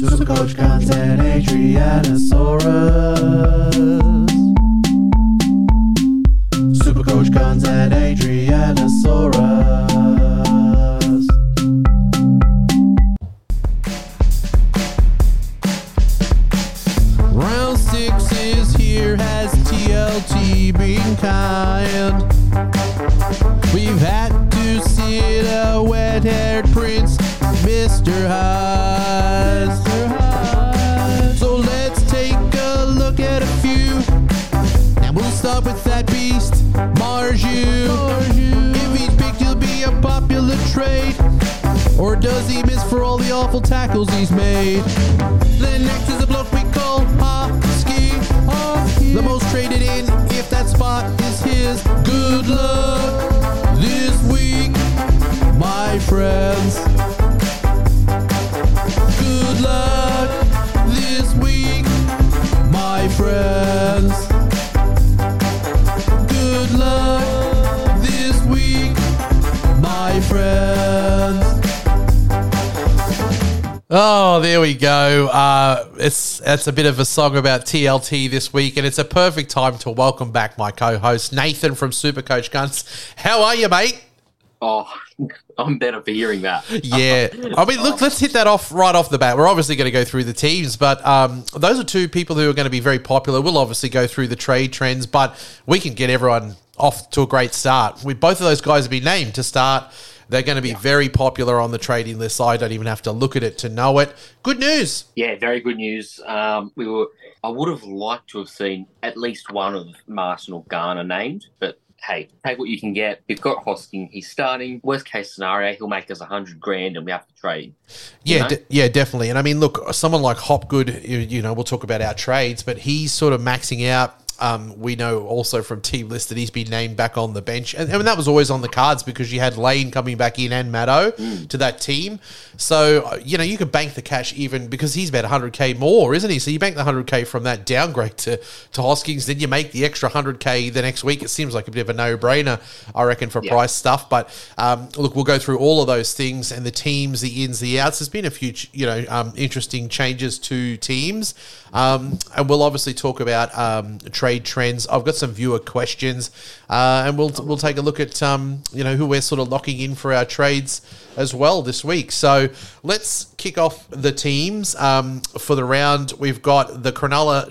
Supercoach Guns and super coach Guns and Adrianasaurus. Round six is here, has TLT been kind? We've had to sit a wet haired prince, Mr. Hyde. That beast, Marzhew. If he's picked, he'll be a popular trade. Or does he miss for all the awful tackles he's made? Then next is a bloke we call Husky. The most traded in, if that spot is his. Good luck this week, my friends. Good luck this week, my friends. Oh, there we go. Uh, it's it's a bit of a song about TLT this week, and it's a perfect time to welcome back my co-host Nathan from Supercoach Guns. How are you, mate? Oh, I'm better for hearing that. Yeah, I mean, look, let's hit that off right off the bat. We're obviously going to go through the teams, but um, those are two people who are going to be very popular. We'll obviously go through the trade trends, but we can get everyone off to a great start. We both of those guys have been named to start. They're going to be very popular on the trading list. I don't even have to look at it to know it. Good news. Yeah, very good news. Um, we were. I would have liked to have seen at least one of Martin or Garner named, but hey, take what you can get. We've got Hosking. He's starting. Worst case scenario, he'll make us a hundred grand, and we have to trade. Yeah, de- yeah, definitely. And I mean, look, someone like Hopgood, you, you know, we'll talk about our trades, but he's sort of maxing out. Um, we know also from team list that he's been named back on the bench, and, and that was always on the cards because you had Lane coming back in and Maddo to that team. So you know you could bank the cash even because he's about 100k more, isn't he? So you bank the 100k from that downgrade to to Hoskins, then you make the extra 100k the next week. It seems like a bit of a no brainer, I reckon, for Yeah. price stuff. But um, look, we'll go through all of those things and the teams, the ins, the outs. There's been a few, you know, um, interesting changes to teams, um, and we'll obviously talk about um, trade trends. I've got some viewer questions, uh, and we'll we'll take a look at um, you know who we're sort of locking in for our trades as well this week. So let's kick off the teams um, for the round. We've got the Cronulla.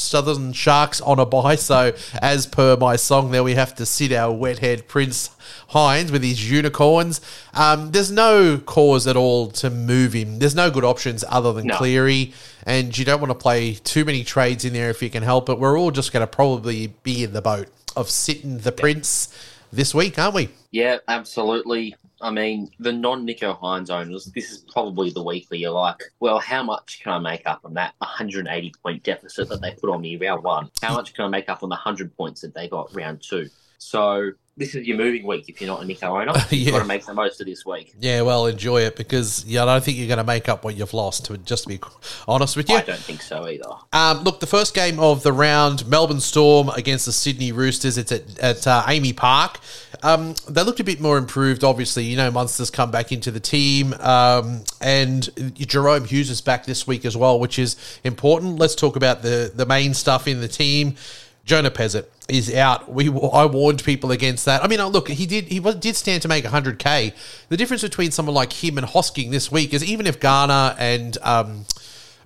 Sutherland Sharks on a buy. So, as per my song, there we have to sit our wet-head Prince Hynes with his unicorns. Um, there's no cause at all to move him. There's no good options other than No. Cleary, and you don't want to play too many trades in there if you can help it. We're all just going to probably be in the boat of sitting the Prince this week, aren't we? Yeah, absolutely. I mean, the non-Nicho Hynes owners, this is probably the week where you're like, well, how much can I make up on that 180 point deficit that they put on me round one? How much can I make up on the 100 points that they got round two? So this is your moving week if you're not a Nicho owner. Yeah. You've got to make the most of this week. Yeah, well, enjoy it because yeah, I don't think you're going to make up what you've lost. To just to be honest with you, I don't think so either. Um, look, the first game of the round, Melbourne Storm against the Sydney Roosters. It's at, at uh, AAMI Park. Um, they looked a bit more improved, obviously. You know, Munster's come back into the team. Um, and Jahrome Hughes is back this week as well, which is important. Let's talk about the, the main stuff in the team. Jonah Pezet is out. We I warned people against that. I mean, uh, look, he did he was, did stand to make 100k. The difference between someone like him and Hosking this week is even if Garner and um,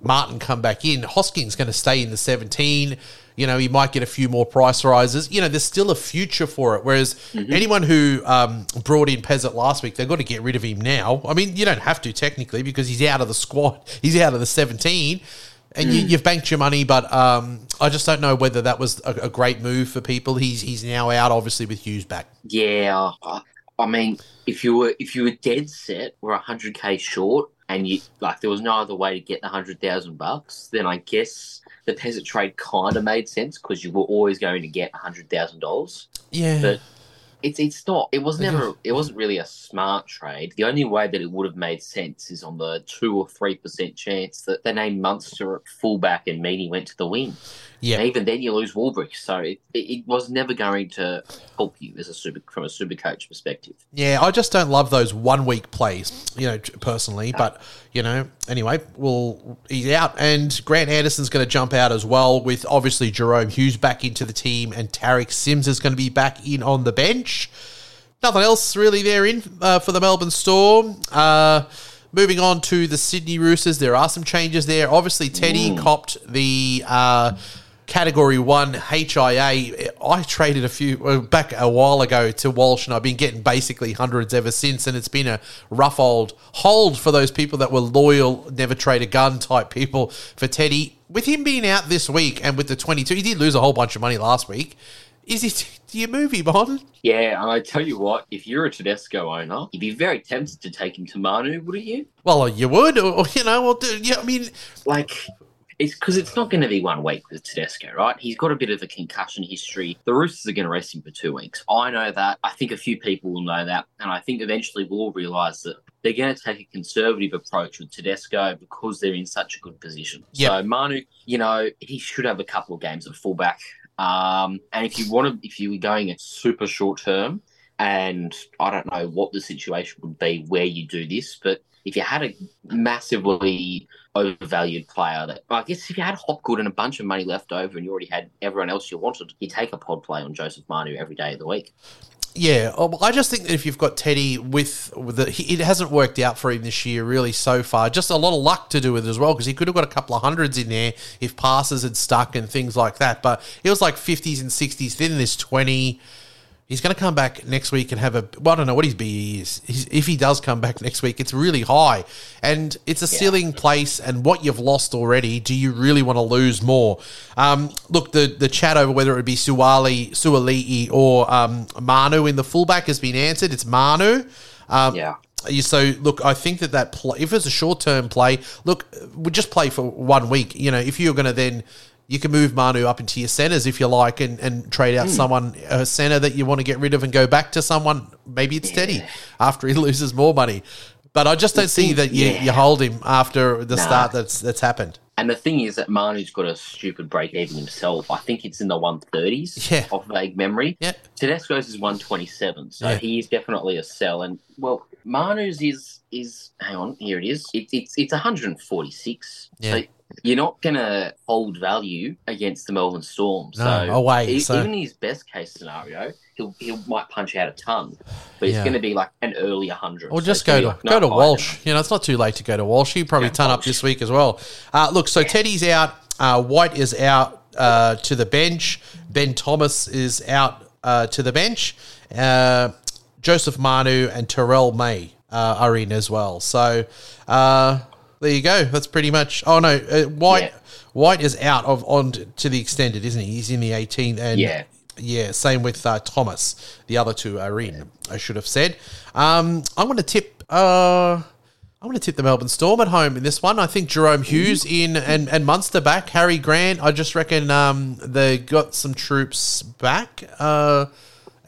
Martin come back in, Hosking's going to stay in the 17. You know, he might get a few more price rises. You know, there's still a future for it. Whereas anyone who um, brought in Pezet last week, they've got to get rid of him now. I mean, you don't have to technically because he's out of the squad. He's out of the 17 and you, you've banked your money, but um, I just don't know whether that was a, a great move for people. He's he's now out, obviously, with Hughes back. Yeah, I- mean, if you were if you were dead set, we're hundred k short, and you like there was no other way to get the hundred thousand bucks, then I guess the Pezet trade kind of made sense because you were always going to get hundred thousand dollars. Yeah, But it's it's not. It was never. It wasn't really a smart trade. The only way that it would have made sense is on the two or three percent chance that they named Munster at fullback and Meaney went to the wing. Yeah, And even then, you lose Warbrick, so it, it, was never going to help you as a super from a super coach perspective. yeah. I just don't love those one week plays, you know, personally. But you know, anyway, well, he's out, and Grant Anderson's going to jump out as well, with obviously Jahrome Hughes back into the team, and Tariq Sims is going to be back in on the bench. Nothing else really there in uh, for the Melbourne Storm. Uh, moving on to the Sydney Roosters, there are some changes there. Obviously, Teddy copped the. Uh, Category one HIA. I traded a few back a while ago to Walsh, and I've been getting basically hundreds ever since. And it's been a rough old hold for those people that were loyal, never trade a gun type people for Teddy. With him being out this week and with the 22, he did lose a whole bunch of money last week. Is it? Do you move him on? Yeah, and I tell you what, if you're a Tedesco owner, you'd be very tempted to take him to Manu, wouldn't you? Well, you would, or, or, you know, well, do, yeah. I mean, Like, it's because it's not going to be one week with Tedesco, right? He's got a bit of a concussion history. The Roosters are going to rest him for two weeks. I know that. I think a few people will know that. And I think eventually we'll realise that they're going to take a conservative approach with Tedesco because they're in such a good position. Yep. So Manu, you know, he should have a couple of games at fullback. Um, and if you want to, if you were going a super short term, and I don't know what the situation would be where you do this, but if you had a massively overvalued player that I guess if you had Hopgood and a bunch of money left over and you already had everyone else you wanted, you take a pod play on Joseph Manu every day of the week. Yeah, um, I just think that if you've got Teddy with, with the, he- it hasn't worked out for him this year really so far. Just a lot of luck to do with it as well because he could have got a couple of hundreds in there if passes had stuck and things like that. But it was like fifties and sixties, then this twenty. He's going to come back next week and have a. Well, I don't know what his BE is. He's, if he does come back next week, it's really high, and it's a ceiling place. And what you've lost already, do you really want to lose more? Um, look, the the chat over whether it would be Suwali, Suali'i or um, Manu in the fullback has been answered. It's Manu. Um, Yeah. So look, I think that that play, if it's a short term play, look, we just play for one week. You know, if you're going to then. You can move Manu up into your centers if you like, and, and trade out hmm. someone a center that you want to get rid of and go back to someone. Maybe it's Teddy after he loses more money. But I just don't see that you, yeah. you hold him after the Nah. start that's that's happened. And the thing is that Manu's got a stupid break even himself. I think it's in the 130s Yeah. off vague memory. Yeah. Tedesco's is 127, so Yeah. he is definitely a sell. And well, Manu's is is hang on, here it is. It, it's it's 146. Yeah. So you're not gonna hold value against the Melbourne Storm. No, so away, e- so- even his best case scenario, he'll he might punch out a ton, but it's Yeah. gonna be like an early 100. Or just gonna go to like go to Walsh. You know, it's not too late to go to Walsh. He'd probably Yeah, turn up this week as well. Uh, look, so Teddy's out. Uh, White is out uh, to the bench. Ben Thomas is out uh, to the bench. Uh, Joseph Manu and Terrell May uh, are in as well. So uh, there you go. That's pretty much. Oh no, uh, White Yeah. White is out of on to the extended, isn't he? He's in the 18th and Yeah. yeah, same with uh, Thomas. The other two are in. I should have said. Um, I'm going to tip. Uh, I'm going to tip the Melbourne Storm at home in this one. I think Jahrome Hughes in and, and Munster back. Harry Grant. I just reckon um, they got some troops back. Uh,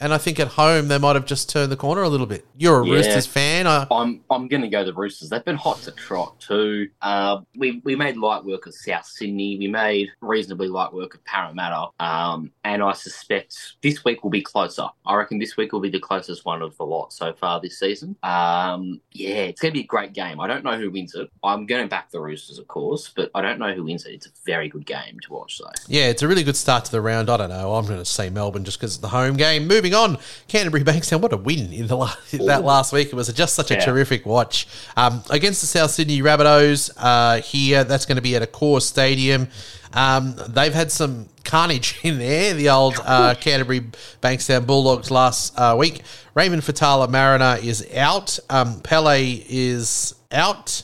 and I think at home they might have just turned the corner a little bit. You're a Yeah. Roosters fan. I, I'm I'm going to go the Roosters. They've been hot to trot too. Uh, we we made light work of South Sydney. We made reasonably light work of Parramatta. Um, and I suspect this week will be closer. I reckon this week will be the closest one of the lot so far this season. Um, yeah, it's going to be a great game. I don't know who wins it. I'm going to back the Roosters, of course, but I don't know who wins it. It's a very good game to watch, though. Yeah, it's a really good start to the round. I don't know. I'm going to say Melbourne just because it's the home game. Moving on, Canterbury Bankstown. What a win in the la- that last week. It was just such a Yeah. terrific watch um, against the South Sydney Rabbitohs. Uh, here, that's going to be at Accor stadium. Um, they've had some carnage in there. The old uh, Canterbury Bankstown Bulldogs last uh, week. Raymond Faitala Mariner is out. Um, Pele is out.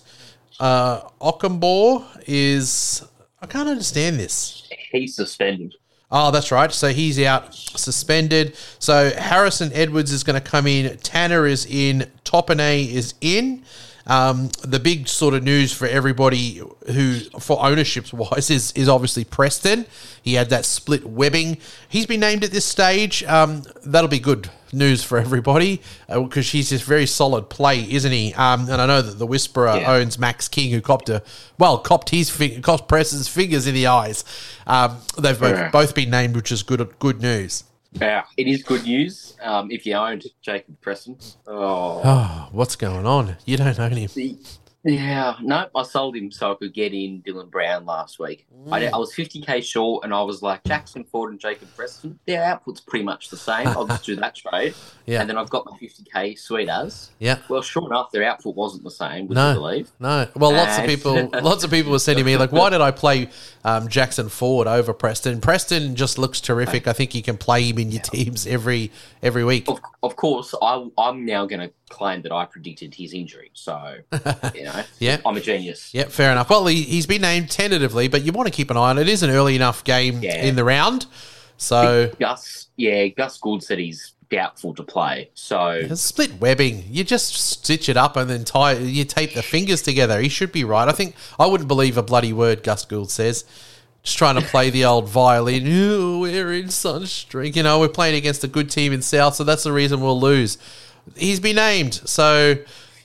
Uh, Ockenbaugh is. I can't understand this. He's suspended. Oh, that's right. So he's out suspended. So Harrison Edwards is going to come in. Tanner is in. Topine is in. Um, the big sort of news for everybody who, for ownerships wise, is is obviously Preston. He had that split webbing. He's been named at this stage. Um, that'll be good news for everybody because he's just very solid play, isn't he? Um, and I know that the Whisperer Yeah. owns Max King, who copped a well, copped his fing- copped Preston's fingers in the eyes. Um, they've both, Yeah. both been named, which is good good news. Yeah, it is good news. Um, if you owned Jacob Preston, oh, Oh, what's going on? You don't own him. Yeah, no, I sold him so I could get in Dylan Brown last week. I, I was 50k short, and I was like, Jackson Ford and Jacob Preston, their output's pretty much the same. I'll just do that trade. Yeah. And then I've got my 50k sweet as. Yeah. Well, sure enough, their output wasn't the same, would No. you believe? No, well, lots of people, lots of people were sending me like, why did I play um, Jackson Ford over Preston? Preston just looks terrific. I think you can play him in your teams every every week. Of, of course, I, I'm now going to claim that I predicted his injury. So, you know, Yeah. I'm a genius. Yeah, fair enough. Well, he, he's been named tentatively, but you want to keep an eye on it. It is an early enough game Yeah. in the round, so Gus, yeah, Gus Gould said he's doubtful to play. So, split webbing. You just stitch it up and then tie. You tape the fingers together. He should be right. I think I wouldn't believe a bloody word Gus Gould says. Just trying to play the old violin. Ooh, we're in Sunstreak. You know, we're playing against a good team in South, so that's the reason we'll lose. He's been named, so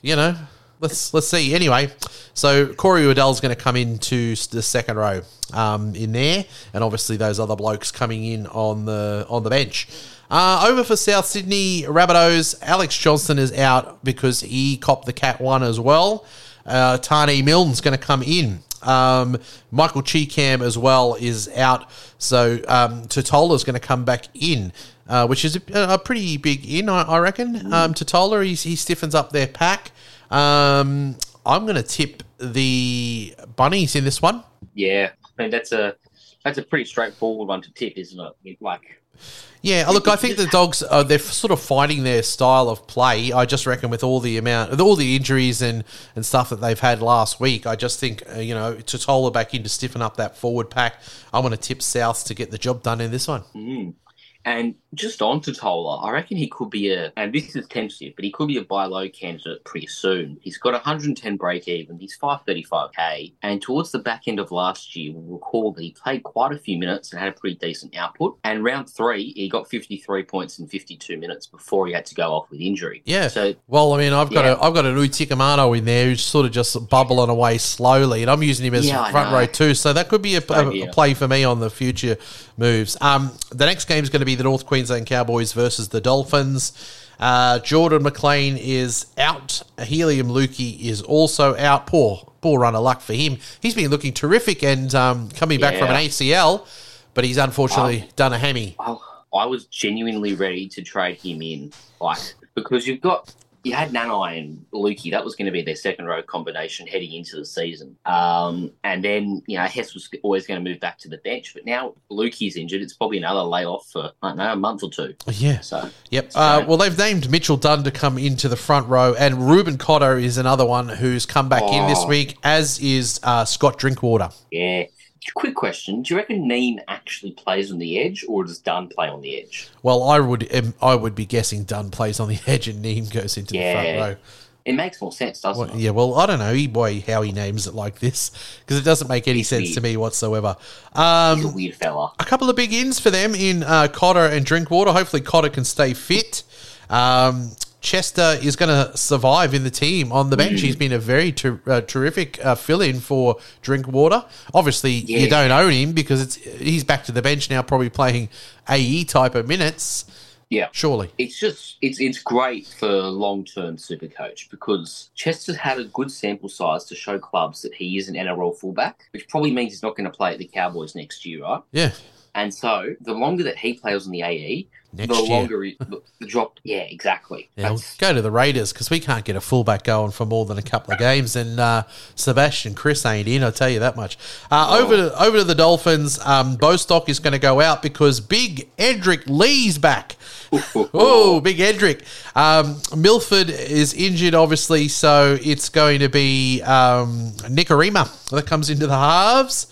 you know. Let's let's see. Anyway, so Corey Waddell's going to come into the second row um, in there, and obviously those other blokes coming in on the on the bench. Uh, over for South Sydney Rabbitohs, Alex Johnston is out because he copped the cat one as well. Uh, Taane Milne's going to come in. Um, Michael Chee-Kam as well is out, so um, Tatola's going to come back in, uh, which is a, a pretty big in, I, I reckon. Um, Tatola, he's, he stiffens up their pack. Um, I'm going to tip the bunnies in this one. yeah, I mean, that's a that's a pretty straightforward one to tip, isn't it? Like, Yeah, look, I think the dogs uh, they're sort of finding their style of play. I just reckon with all the amount, all the injuries and and stuff that they've had last week, I just think uh, you know Tatola back in to stiffen up that forward pack. I'm going to tip South to get the job done in this one. mm. And just on to Tola, I reckon he could be a, and this is tentative, but he could be a buy low candidate pretty soon. He's got 110 break even, he's 535k, and towards the back end of last year, we'll recall that he played quite a few minutes and had a pretty decent output. And round three, he got 53 points in 52 minutes before he had to go off with injury. Yeah. So Well, I mean, I've got Yeah. a I've got an Utikamato in there who's sort of just bubbling away slowly, and I'm using him as Yeah, front row too. So that could be a, a- a play for me on the future moves. Um, the next game is going to be the North Queensland Cowboys versus the Dolphins. Uh, Jordan McLean is out. Heilum Luki is also out. Poor poor run of luck for him. He's been looking terrific and um, coming back from an ACL, but he's unfortunately done a hammy. I, I was genuinely ready to trade him in, like because you've got you had Nanai and Luki. That was going to be their second row combination heading into the season. Um, and then you know Hess was always going to move back to the bench, but now Luki's injured. It's probably another layoff for I don't know a month or two. Yeah. So Yep. So- Uh, well, they've named Mitchell Dunn to come into the front row, and Reuben Cotter is another one who's come back in this Oh. week, as is uh, Scott Drinkwater. yeah. Quick question: Do you reckon Neame actually plays on the edge, or does Dunn play on the edge? Well, I would um, I would be guessing Dunn plays on the edge and Neame goes into the front row. It makes more sense, doesn't Well, it? yeah, well, I don't know he- boy how he names it like this because it doesn't make any He's sense weird. to me whatsoever. He's a Um, weird fella. a couple of big ins for them in uh, Cotter and Drinkwater. Hopefully, Cotter can stay fit. Um, Chester is going to survive in the team on the bench. He's been a very ter- uh, terrific uh, fill-in for Drinkwater. Obviously, you don't own him because it's he's back to the bench now, probably playing AE type of minutes. Yeah. Surely, It's just it's it's great for long term super coach because Chester's had a good sample size to show clubs that he is an NRL fullback, which probably means he's not going to play at the Cowboys next year, right? yeah. And so the longer that he plays on the AE, Next the year. longer he, the, drop. Yeah, exactly. Yeah, we'll go to the Raiders because we can't get a fullback going for more than a couple of games, and uh, Sebastian Kris ain't in. I'll tell you that much. Uh, Over to over to the Dolphins. Um, Bostock is going to go out because Big Edrick Lee's back. Oh, Big Edrick. Um, Milford is injured, obviously, so it's going to be um, Nikorima that comes into the halves.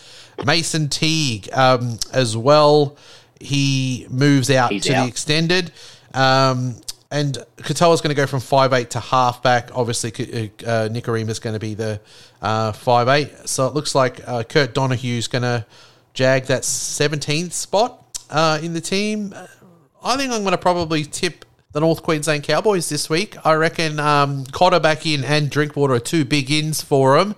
Mason Teague um, as well. He moves out He's to the extended. Um, and Katoa's going to go from five eight to halfback. Obviously, uh, Nikorima's going to be the uh, five eight. So it looks like uh, Kurt Donoghoe's going to jag that 17th spot uh, in the team. I think I'm going to probably tip the North Queensland Cowboys this week. I reckon um, Cotter back in and Drinkwater are two big ins for them.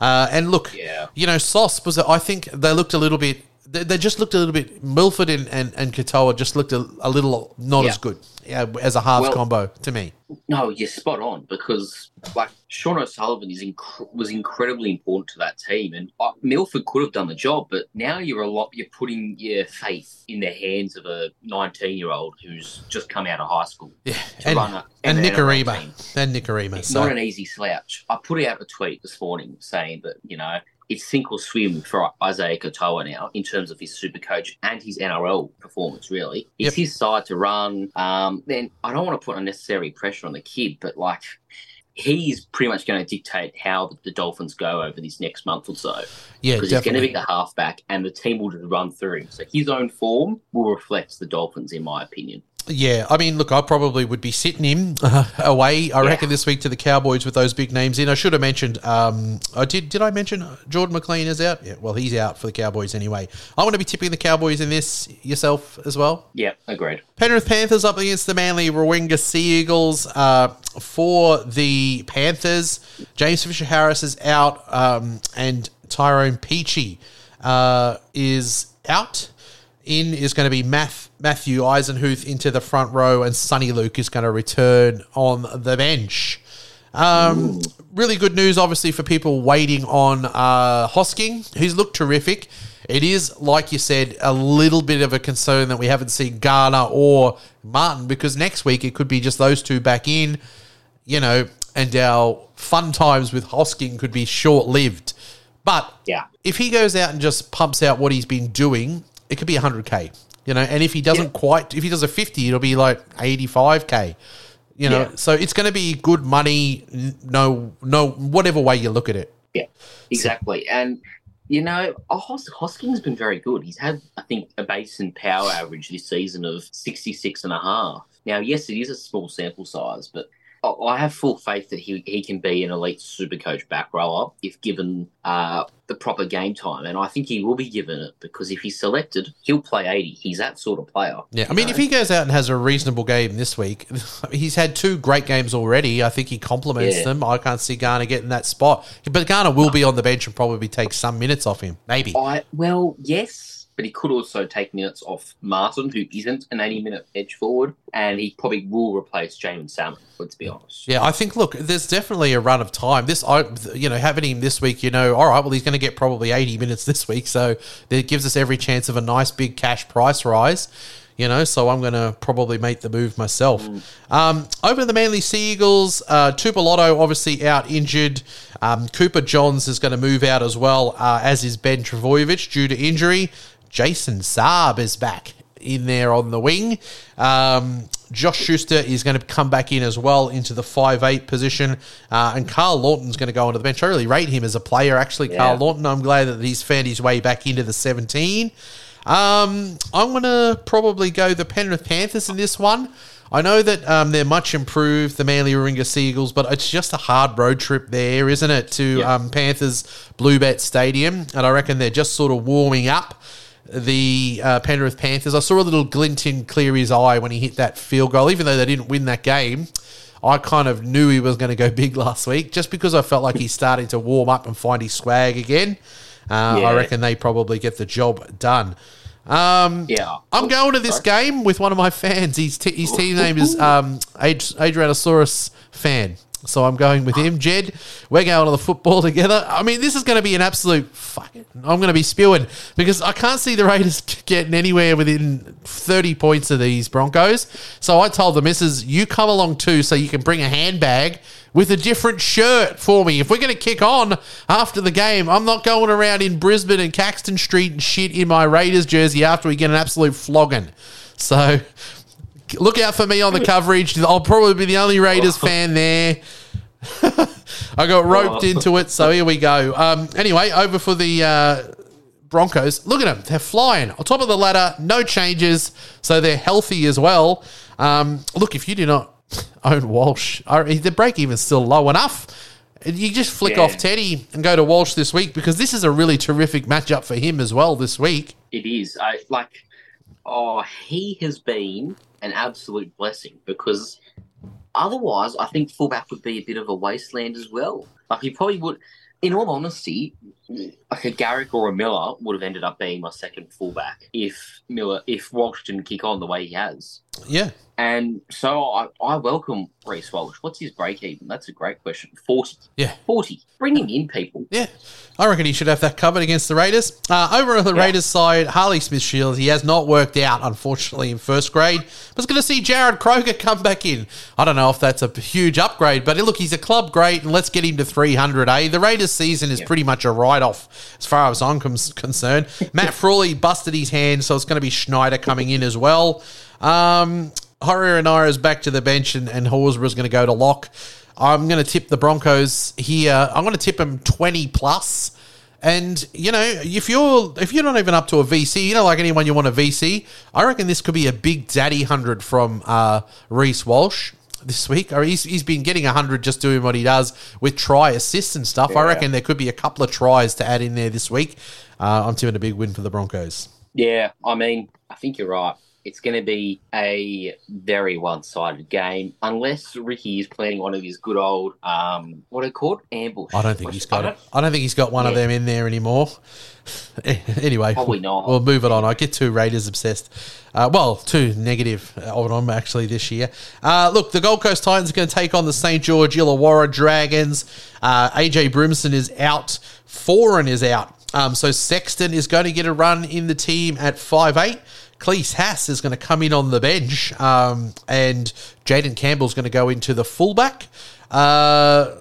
Uh, and look, Yeah. you know, Sauce was. I think they looked a little bit. They, they just looked a little bit. Milford and and, and Katoa just looked a, a little not Yeah. as good yeah, as a halves Well- combo to me. No, you're spot on because like Sean O'Sullivan is inc- was incredibly important to that team, and uh, Milford could have done the job, but now you're a lot. You're putting your faith in the hands of a 19 year old who's just come out of high school Yeah, to and, run a, and an NRL Nikorima, and Nikorima. It's So not an easy slouch. I put out a tweet this morning saying that you know it's sink or swim for Isaiya Katoa now in terms of his super coach and his NRL performance. Really, it's Yep. his side to run. Um, then I don't want to put unnecessary pressure on the kid, but like. He's pretty much going to dictate how the Dolphins go over this next month or so yeah, because he's going to be the halfback, and the team will just run through him. So his own form will reflect the Dolphins, in my opinion. Yeah, I mean, look, I probably would be sitting him uh, away. I Yeah. reckon this week to the Cowboys with those big names in. I should have mentioned. Um, I did. Did I mention Jordan McLean is out? Yeah. Well, he's out for the Cowboys anyway. I want to be tipping the Cowboys in this yourself as well. Yeah, agreed. Penrith Panthers up against the Manly Warringah Sea Eagles. Uh, for the Panthers, James Fisher Harris is out, um, and Tyrone Peachey uh, is out. In is going to be Math, Matthew Eisenhuth into the front row, and Soni Luke is going to return on the bench. Um, really good news, obviously, for people waiting on uh, Hosking, who's looked terrific. It is, like you said, a little bit of a concern that we haven't seen Garner or Martin because next week it could be just those two back in, you know, and our fun times with Hosking could be short lived. But Yeah. if he goes out and just pumps out what he's been doing, it could be 100k, you know. And if he doesn't Yeah. quite, if he does a 50, it'll be like 85k, you know. Yeah. So it's going to be good money, no, no, whatever way you look at it. Yeah, exactly. And, you know, oh, Hos- Hosking's been very good. He's had, I think, a base and power average this season of 66 and a half. Now, yes, it is a small sample size, but I- I have full faith that he, he can be an elite super coach back rower if given uh, the proper game time. And I think he will be given it because if he's selected, he'll play 80. He's that sort of player. Yeah, I mean, know? if he goes out and has a reasonable game this week, he's had two great games already. I think he complements Yeah. them. I can't see Garner getting that spot, but Garner will be on the bench and probably take some minutes off him, maybe. I well, yes, but he could also take minutes off Martin, who isn't an 80 minute edge forward, and he probably will replace James Salmon, let's be honest. Yeah, I think. Look, there's definitely a run of time. This, I, you know, having him this week, you know, all right, well, he's going to get probably 80 minutes this week, so that gives us every chance of a nice big cash price rise. You know, so I'm going to probably make the move myself. Um, over the Manly Sea Eagles, uh, Tupolotto obviously out injured. Um, Cooper Johns is going to move out as well, uh, as is Ben Trbojevic due to injury. Jason Saab is back in there on the wing. Um, Josh Schuster is going to come back in as well into the five eight position. Uh, and Karl Lawton's going to go onto the bench. I really rate him as a player, actually, Karl Lawton. I'm glad that he's found his way back into the 17. Um, I'm going to probably go the Penrith Panthers in this one. I know that um, they're much improved, the Manly Warringah Seagulls, but it's just a hard road trip there, isn't it, to Yeah. um, Panthers Bluebet Stadium? And I reckon they're just sort of warming up the uh, Penrith Panthers. I saw a little glint in Cleary's eye when he hit that field goal, even though they didn't win that game. I kind of knew he was going to go big last week just because I felt like he's starting to warm up and find his swag again. Uh, I reckon they probably get the job done. Um, Yeah. I'm going to this game with one of my fans. His, t- his team name is um, Ad- Adrianasaurus fan. So I'm going with him. Jed, we're going to the football together. I mean, this is going to be an absolute fucking. I'm going to be spewing because I can't see the Raiders getting anywhere within 30 points of these Broncos. So I told the missus, you come along too so you can bring a handbag with a different shirt for me. If we're going to kick on after the game, I'm not going around in Brisbane and Caxton Street and shit in my Raiders jersey after we get an absolute flogging. So look out for me on the coverage. I'll probably be the only Raiders fan there. I got roped into it, so here we go. Um, anyway, over for the uh, Broncos. Look at them; they're flying on top of the ladder. No changes, so they're healthy as well. Um, look, if you do not own Walsh, the break even's still low enough. You just flick Yeah. off Teddy and go to Walsh this week because this is a really terrific matchup for him as well this week. It is. I like. Oh, he has been an absolute blessing because otherwise, I think fullback would be a bit of a wasteland as well. Like he probably would. In all honesty, like a Garrick or a Miller would have ended up being my second fullback if Miller if Walsh didn't kick on the way he has. Yeah. And so I, I welcome Reece Walsh. What's his break even? That's a great question. 40. Yeah. 40. Bring him in, people. Yeah, I reckon he should have that covered against the Raiders. Uh, over on the Yeah. Raiders side, Harley Smith Shields, he has not worked out, unfortunately, in first grade. I was going to see Jarrod Croker come back in. I don't know if that's a huge upgrade, but look, he's a club great, and let's get him to 300, eh? The Raiders season is Yeah. pretty much a off as far as I'm con- concerned. Matt Frawley busted his hand, so it's going to be Schneider coming in as well. Um, Horrier is back to the bench, and, and is going to go to lock. I'm going to tip the Broncos here. I'm going to tip them 20 plus. And you know, if you're if you're not even up to a VC, you know, like anyone you want a VC, I reckon this could be a big daddy hundred from uh, Reece Walsh this week. Or he's he's been getting hundred just doing what he does with try assists and stuff. I reckon there could be a couple of tries to add in there this week. Uh, I'm tipping a big win for the Broncos. Yeah, I mean, I think you're right. It's going to be a very one-sided game unless Ricky is planning one of his good old um, what are they called ambush. I don't think he's got I it. I don't think he's got one of them in there anymore. anyway, Probably not. We'll move it on. I get too Raiders obsessed. Uh, well, too negative on them actually this year. Uh, look, the Gold Coast Titans are going to take on the St George Illawarra Dragons. Uh, AJ Brimson is out. Foran is out. Um, so Sexton is going to get a run in the team at five eight. Klese Haas is going to come in on the bench, um, and Jayden Campbell's going to go into the fullback. Uh,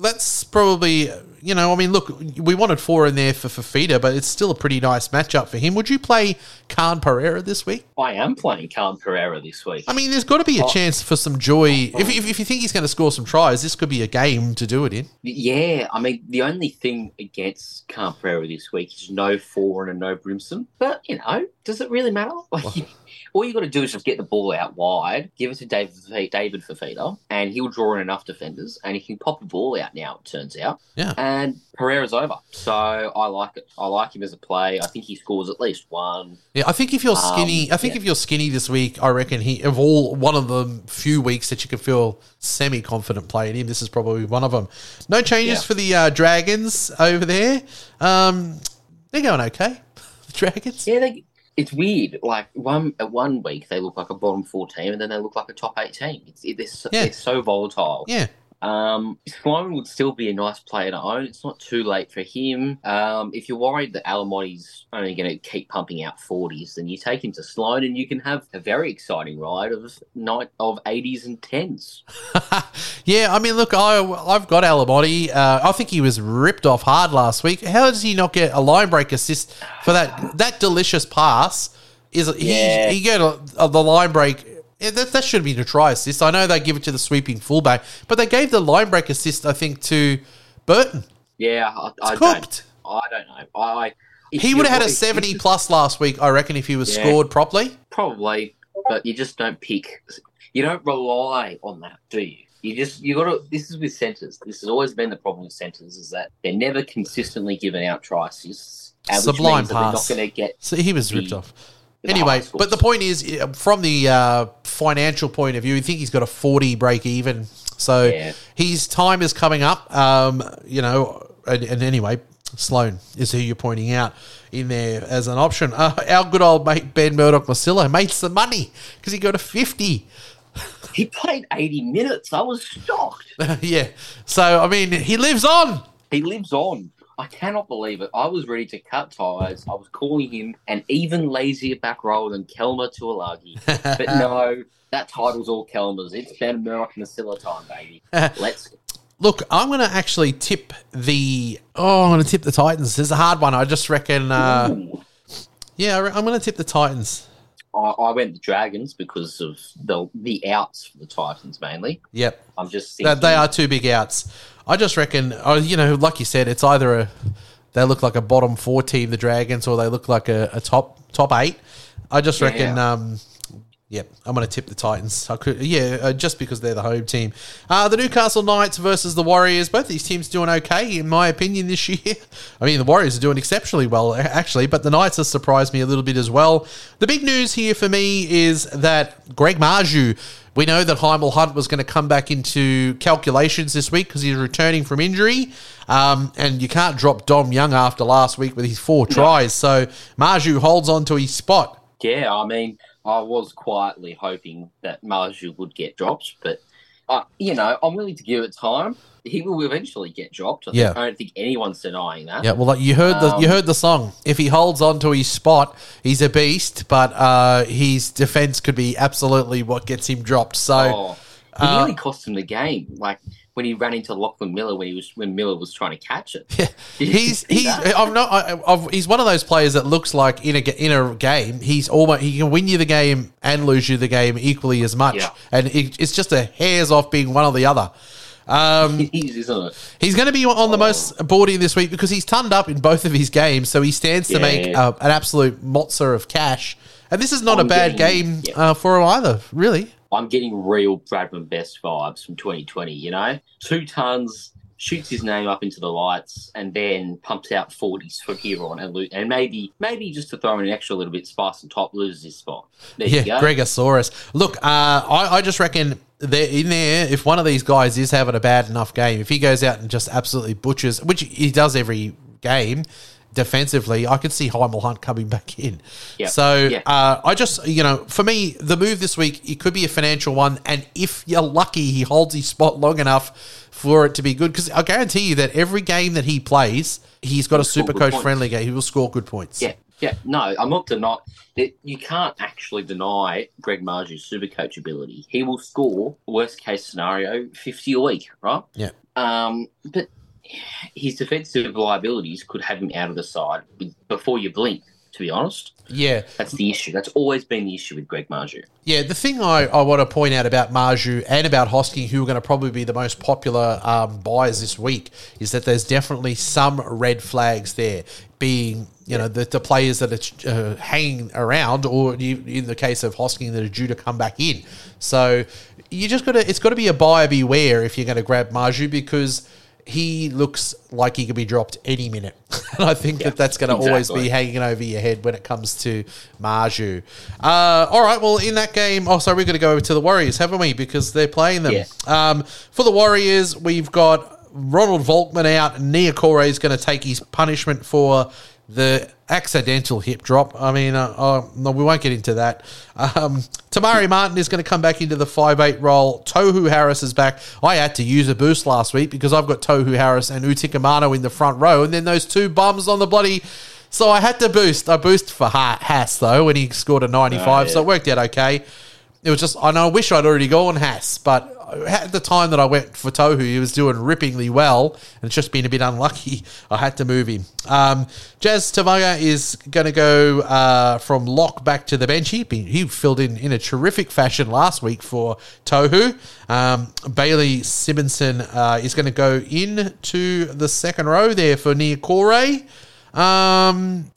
that's probably you know I mean look we wanted Foran in there for Fifita but it's still a pretty nice matchup for him. Would you play Khan Pereira this week? I am playing Khan Pereira this week. I mean there's got to be a Oh. chance for some joy oh, oh. if, if, if you think he's going to score some tries this could be a game to do it in. Yeah, I mean, the only thing against Khan Pereira this week is no Foran and a no Brimson. But, you know, does it really matter? Like, all you got to do is just get the ball out wide, give it to David, David Fifita, and he'll draw in enough defenders, and he can pop the ball out now, it turns out. Yeah. And Pereira's over. So I like it. I like him as a play. I think he scores at least one. Yeah, I think if you're Um, skinny, I think yeah. if you're skinny this week, I reckon he of all one of the few weeks that you can feel semi confident playing him. This is probably one of them. No changes Yeah. for the uh, Dragons over there. Um, they're going okay. The Dragons. Yeah, they, it's weird. Like one at one week they look like a bottom four team, and then they look like a top eight team. It's it, they're, so, Yeah. they're so volatile. Yeah. Um, Sloan would still be a nice player to own. It's not too late for him. Um, if you're worried that Alamoti's only going to keep pumping out 40s, then you take him to Sloan and you can have a very exciting ride of night of 80s and 10s. yeah, I mean, look, I I've got Alamoti. Uh, I think he was ripped off hard last week. How does he not get a line break assist for that that delicious pass? Is Yeah. he he get a, a, the line break? Yeah, That, that should have been a try assist. I know they give it to the sweeping fullback, but they gave the line break assist, I think, to Burton. Yeah, I, I It's don't. cooked. I don't know. I He would have had a you're- seventy plus last week, I reckon, if he was Yeah. scored properly. Probably, but you just don't pick. You don't rely on that, do you? You just you got to. This is with centers. This has always been the problem with centers is that they're never consistently giving out try assists. uh, Sublime they're pass. not going to get So he was ripped The- off. Anyway, but the point is, from the uh, financial point of view, I think he's got a 40 break even. So Yeah. his time is coming up. Um, you know, and, and anyway, Sloan is who you're pointing out in there as an option. Uh, our good old mate Ben Murdoch Masila made some money because he got a 50. He played 80 minutes. I was shocked. yeah. So, I mean, he lives on. He lives on. I cannot believe it. I was ready to cut ties. I was calling him an even lazier back row than Kelma Tuilagi. But no, that title's all Kelma's. It's Ben Murdoch Masila time, baby. Let's Look, I'm going to actually tip the. Oh, I'm going to tip the Titans. This is a hard one. I just reckon. Uh, yeah, I'm going to tip the Titans. I, I went the Dragons because of the the outs for the Titans mainly. Yep. I'm just thinking, they are two big outs. I just reckon, oh, you know, like you said, it's either a they look like a bottom four team, the Dragons, or they look like a, a top top eight. I just reckon Yeah. um, Yep, I'm going to tip the Titans. I could, yeah, uh, just because they're the home team. Uh, the Newcastle Knights versus the Warriors. Both these teams doing okay, in my opinion, this year. I mean, the Warriors are doing exceptionally well, actually, but the Knights have surprised me a little bit as well. The big news here for me is that Greg Marzhew. We know that Hymel Hunt was going to come back into calculations this week because he's returning from injury. Um, and you can't drop Dom Young after last week with his four tries. So Marzhew holds on to his spot. Yeah, I mean, I was quietly hoping that Marzhew would get dropped, but uh, you know, I'm willing to give it time. He will eventually get dropped. I, think- Yeah. I don't think anyone's denying that. Yeah, well, like you heard the you Um, heard the song. If he holds on to his spot, he's a beast. But uh, his defense could be absolutely what gets him dropped. So Oh, he uh, nearly cost him the game. Like when he ran into Lachlan Miller when he was when Miller was trying to catch it. You he's he's? I'm not I, I've, he's one of those players that looks like in a in a game he's almost he can win you the game and lose you the game equally as much, Yeah. and it, it's just a hairs off being one or the other. Um, It is, isn't it? He's going to be on the Oh. most boardy this week because he's turned up in both of his games, so he stands to Yeah. make uh, an absolute mozza of cash. And this is not a I'm bad getting- game yeah. uh, for him either, really. I'm getting real Bradman Best vibes from 2020. You know, two tons shoots his name up into the lights and then pumps out 40s from here on and lo- and maybe maybe just to throw in an extra little bit spice on top loses his spot. There you Yeah, go. Gregosaurus. Look, uh, I, I just reckon they're in there. If one of these guys is having a bad enough game, if he goes out and just absolutely butchers, which he does every game defensively, I could see Hymel Hunt coming back in. Yeah, So uh, I just, you know, for me, the move this week, it could be a financial one. And if you're lucky, he holds his spot long enough for it to be good. Because I guarantee you that every game that he plays, he's got a super coach points. friendly game. He will score good points. Yeah, yeah. No, I'm not denying that you can't actually deny Greg Marzhew's super coach ability. He will score worst case scenario 50 a week, right? Yeah. Um, but his defensive liabilities could have him out of the side before you blink. To be honest, Yeah. that's the issue. That's always been the issue with Greg Marzhew. Yeah, the thing I, I want to point out about Marzhew and about Hosking, who are going to probably be the most popular um, buyers this week, is that there's definitely some red flags there, being you know the, the players that are uh, hanging around, or in in the case of Hosking, that are due to come back in. So you just got to it's got to be a buyer beware if you're going to grab Marzhew because. He looks like he could be dropped any minute, and I think that that's going to always be hanging over your head when it comes to Marzhew. Uh, all right, well, in that game, oh, sorry, we're going to go over to the Warriors, haven't we? Because they're playing them. Um, for the Warriors, we've got Ronald Volkman out, and Niukore is going to take his punishment for the accidental hip drop. I mean, uh, uh, no, we won't get into that. Um, Te Maire Martin is going to come back into the 5'8 role. Tohu Harris is back. I had to use a boost last week because I've got Tohu Harris and Utikamano in the front row, and then those two bums on the bloody. So I had to boost. I boosted for Ha- Haas, though, when he scored a 95, Oh, so it worked out okay. It was just, I know, I wish I'd already gone Haas, but at the time that I went for Tohu, he was doing rippingly well, and it's just been a bit unlucky. I had to move him. Um, Jazz Tevaga is going to go uh, from lock back to the bench. He, he filled in in a terrific fashion last week for Tohu. Um, Bailey Simonson uh, is going to go into the second row there for Niukore. Um,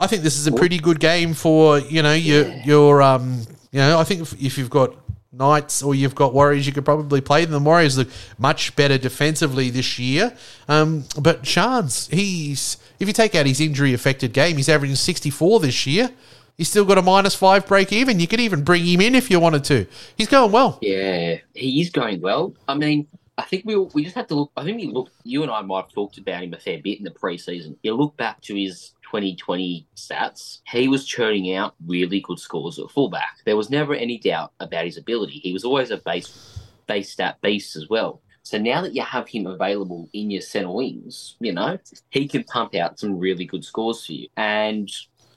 I think this is a pretty good game for you know your your um you know I think if, if you've got Knights or you've got Warriors, you could probably play them. The Warriors look much better defensively this year. Um, but Chance, he's if you take out his injury affected game, he's averaging sixty four this year. He's still got a minus five break even. You could even bring him in if you wanted to. He's going well. Yeah, he is going well. I mean, I think we we just have to look. I think we look. You and I might have talked about him a fair bit in the preseason. You look back to his 2020 stats. He was churning out really good scores at fullback. There was never any doubt about his ability. He was always a base base stat beast as well. So now that you have him available in your center wings, you know he can pump out some really good scores for you. And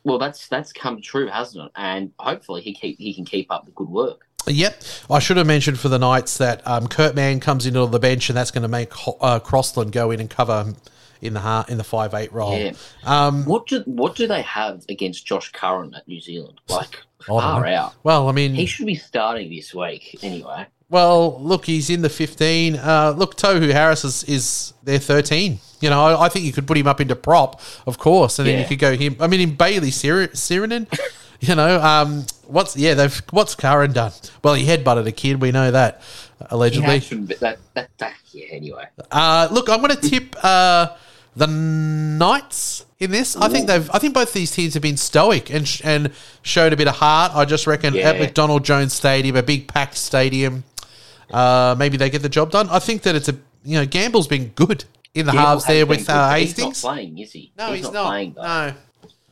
well, that's that's come true, hasn't it? And hopefully he keep he can keep up the good work. Yep. I should have mentioned for the Knights that um, Kurt Mann comes into the bench, and that's going to make uh, Crossland go in and cover in the heart in the five eight role. Yeah. Um, What do what do they have against Josh Curran at New Zealand? Like far out. well, I mean, He should be starting this week anyway. well, look, he's in the fifteen. Uh, look, Tohu Harris is, is their thirteen. You know, I, I think you could put him up into prop, of course, and then you could go him. I mean, in Bailey Sir- Sironen, You know, um, what's yeah? They've what's Curran done? Well, he headbutted a kid. We know that allegedly. some- that, that, that, yeah, anyway. Uh, look, I'm going to tip uh, the Knights in this. I think they've. I think both these teams have been stoic and sh- and showed a bit of heart. I just reckon at McDonald Jones Stadium, a big packed stadium, uh, maybe they get the job done. I think that it's a you know Gamble's been good in the halves there with uh, good, Hastings. He's not playing, is he? no, he's, not. playing, though. no.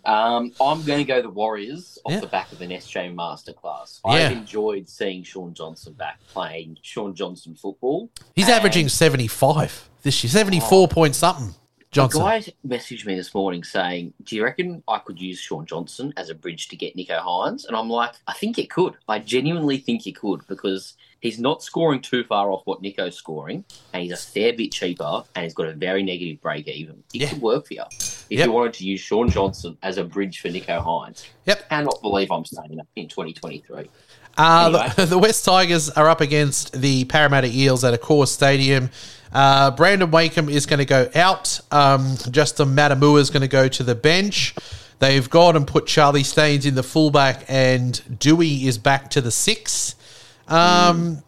Um, I'm going to go the Warriors off Yeah. the back of an SJ Masterclass. Yeah. I've enjoyed seeing Shaun Johnson back playing Shaun Johnson football. He's And averaging 75 this year, 74 point something. Johnson. A guy messaged me this morning saying, "Do you reckon I could use Shaun Johnson as a bridge to get Nicho Hynes?" And I'm like, "I think it could. I genuinely think you could because he's not scoring too far off what Nicho's scoring, and he's a fair bit cheaper, and he's got a very negative break even. It Yeah. could work for you if Yep. you wanted to use Shaun Johnson as a bridge for Nicho Hynes. Yep. Cannot believe I'm saying that in 2023. Uh, Anyway. the, the Wests Tigers are up against the Parramatta Eels at Accor stadium. Uh, Brandon Wakeham is going to go out. Um, Justin Matamua is going to go to the bench. They've gone and put Charlie Staines in the fullback, and Dewey is back to the six. Um,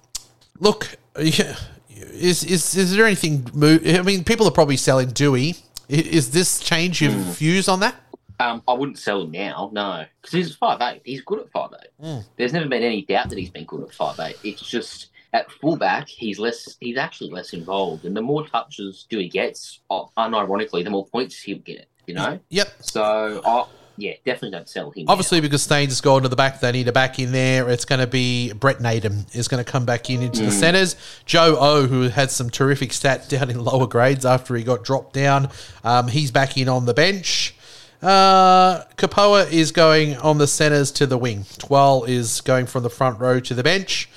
Look, is, is is there anything? I mean, people are probably selling Dewey. Is this change your views on that? Um, I wouldn't sell him now, no, because he's five eight. He's good at five eight. Mm. There's never been any doubt that he's been good at five eight. It's just at fullback, he's less. He's actually less involved, and the more touches do he gets, uh, unironically, the more points he'll get. You know, Yep. so I yeah, definitely don't sell him. Obviously, because Staines has gone to the back, they need a back in there. It's going to be Brent Naden is going to come back in into the centres. Joe O, who had some terrific stats down in lower grades after he got dropped down, um, he's back in on the bench. Uh, Kapoa is going on the centres to the wing. Twal is going from the front row to the bench.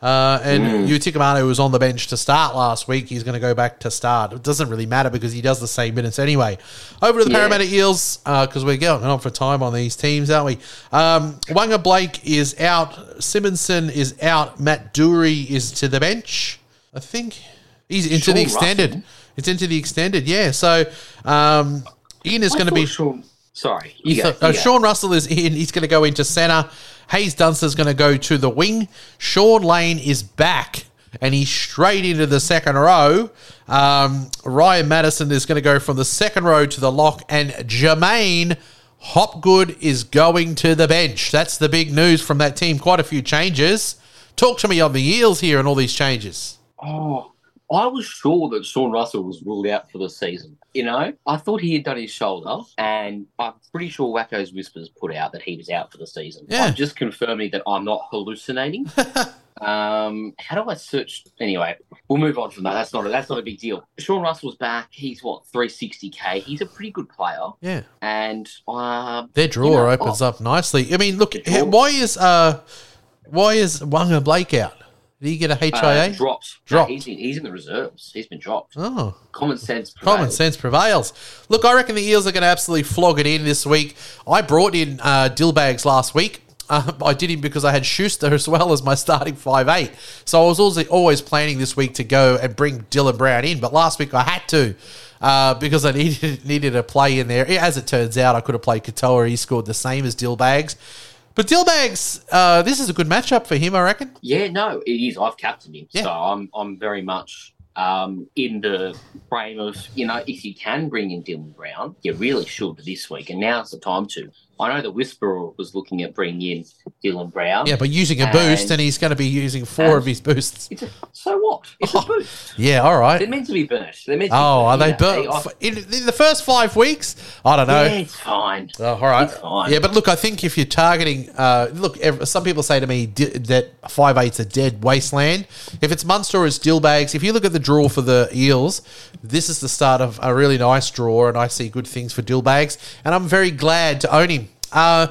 Uh, and Utoikamanu who was on the bench to start last week. He's going to go back to start. It doesn't really matter because he does the same minutes anyway. Over to the Yeah. Parramatta Eels because we're going on for time on these teams, aren't we? Um, Wanga Blake is out. Simonsson is out. Matt Doorey is to the bench. I think he's into the extended. It's into the extended. Yeah. So um, Ian is going to be. Sean. Sorry, you So, go. uh, go. Sean Russell is in. He's going to go into centre. Haze Dunster's going to go to the wing. Shaun Lane is back, and he's straight into the second row. Um, Ryan Matterson is going to go from the second row to the lock, and J'maine Hopgood is going to the bench. That's the big news from that team. Quite a few changes. Talk to me on the Eels here and all these changes. Oh, I was sure that Sean Russell was ruled out for the season. You know, I thought he had done his shoulder, and I'm pretty sure Wacko's Whispers put out that he was out for the season. Yeah. I'm just confirming that I'm not hallucinating. um, how do I search? Anyway, we'll move on from that. That's not a, that's not a big deal. Sean Russell's back. He's what 360k. He's a pretty good player, Yeah. and uh, Their draw You know, opens oh. up nicely. I mean, look, why is uh, why is Wanga Blake out? Did he get a uh, HIA? dropped. Dropped. No, he's in, he's in the reserves. He's been dropped. oh, Common sense. common prevails. sense prevails. Look, I reckon the Eels are going to absolutely flog it in this week. I brought in uh, Dillbags last week. Uh, I did him because I had Schuster as well as my starting five eight. So I was also always planning this week to go and bring Dylan Brown in, but last week I had to. Uh, because I needed needed a play in there. As it turns out, I could have played Katoa. He scored the same as Dillbags. But Dillbags, uh, this is a good matchup for him, I reckon. Yeah, no, it is. I've captained him, Yeah. so I'm I'm very much um, in the frame of you know if you can bring in Dylan Brown, you really should this week, and now's the time to. I know the Whisperer was looking at bringing in Dylan Brown. Yeah, but using a And- boost, and he's going to be using four of his boosts. It's a, so what? It's a boost. Yeah, all right. They're meant to be burnt. They're meant to Oh, be are burnt, they? you know, But in, in the first five weeks, I don't know. Yeah, it's fine. Oh, all right. Fine. Yeah, but look, I think if you're targeting, uh, look, some people say to me di- that five eight's a dead wasteland. If it's Munster or it's Dillbags, if you look at the draw for the Eels, this is the start of a really nice draw, and I see good things for Dillbags, and I'm very glad to own him. Uh,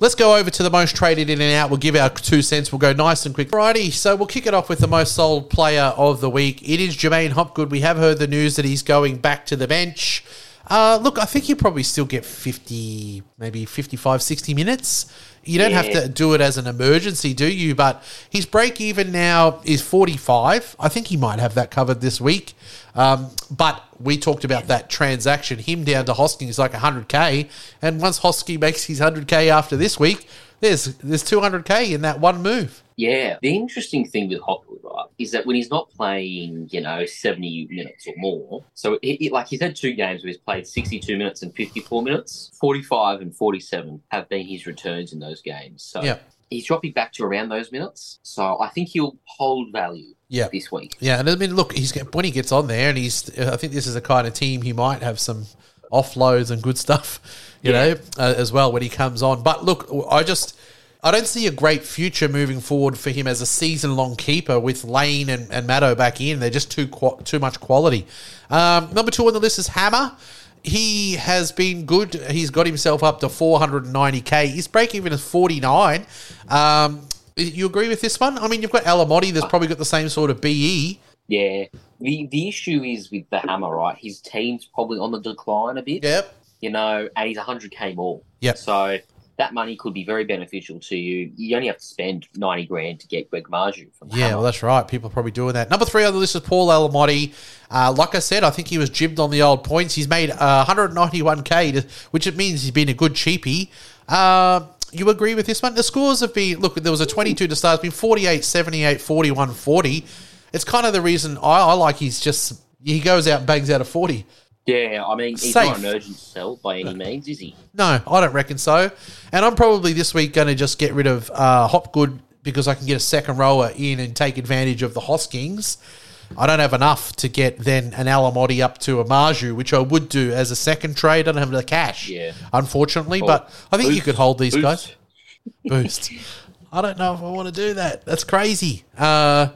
Let's go over to the most traded in and out. We'll give our two cents. We'll go nice and quick. Righty, so we'll kick it off with the most sold player of the week. It is J'maine Hopgood. We have heard the news that he's going back to the bench. Uh, look, I think you probably still get 50, maybe 55, 60 minutes. You don't have to do it as an emergency, do you? But his break even now is 45. I think he might have that covered this week. Um, but we talked about that transaction, him down to Hosking is like 100K. And once Hosking makes his 100K after this week, there's there's 200K in that one move. Yeah, the interesting thing with Hopgood, right, is that when he's not playing, you know, 70 minutes or more, so it, it- like he's had two games where he's played 62 minutes and 54 minutes, 45 and 47 have been his returns in those games. So Yeah. he's dropping back to around those minutes. So I think he'll hold value Yeah. this week. Yeah, and I mean, look, he's when he gets on there, and he's. I think this is a kind of team he might have some offloads and good stuff, you Yeah. know, uh, as well when he comes on. But look, I just. I don't see a great future moving forward for him as a season-long keeper with Lane and, and Maddo back in. They're just too too much quality. Um, number two on the list is Hammer. He has been good. He's got himself up to 490k. His break even is 49. Um, you agree with this one? I mean, you've got Alamoti. That's probably got the same sort of. BE. Yeah. The, the issue is with the hammer, right? His team's probably on the decline a bit. Yep. you know, and he's 100k more. Yep. So that money could be very beneficial to you. You only have to spend 90 grand to get Greg Marzhew from Yeah, Hammer. well, that's right. People are probably doing that. Number three on the list is Paul Alamoti. Uh, like I said, I think he was jibbed on the old points. He's made uh, 191k, to, which it means he's been a good cheapie. Uh, you agree with this one? The scores have been look. There was a 22 to start. It's been 48, 78, 41, 40. It's kind of the reason I, I like. He's just he goes out and bangs out a 40. Yeah, I mean, he's Safe. not an urgent sell by any means, is he? No, I don't reckon so. And I'm probably this week going to just get rid of uh, Hopgood because I can get a second rower in and take advantage of the Hoskings. I don't have enough to get then an Alamoti up to a Marzhew, which I would do as a second trade. I don't have the cash, Yeah. unfortunately. Oh, but I think you could hold these boost. guys. Boost. I don't know if I want to do that. That's crazy. Uh,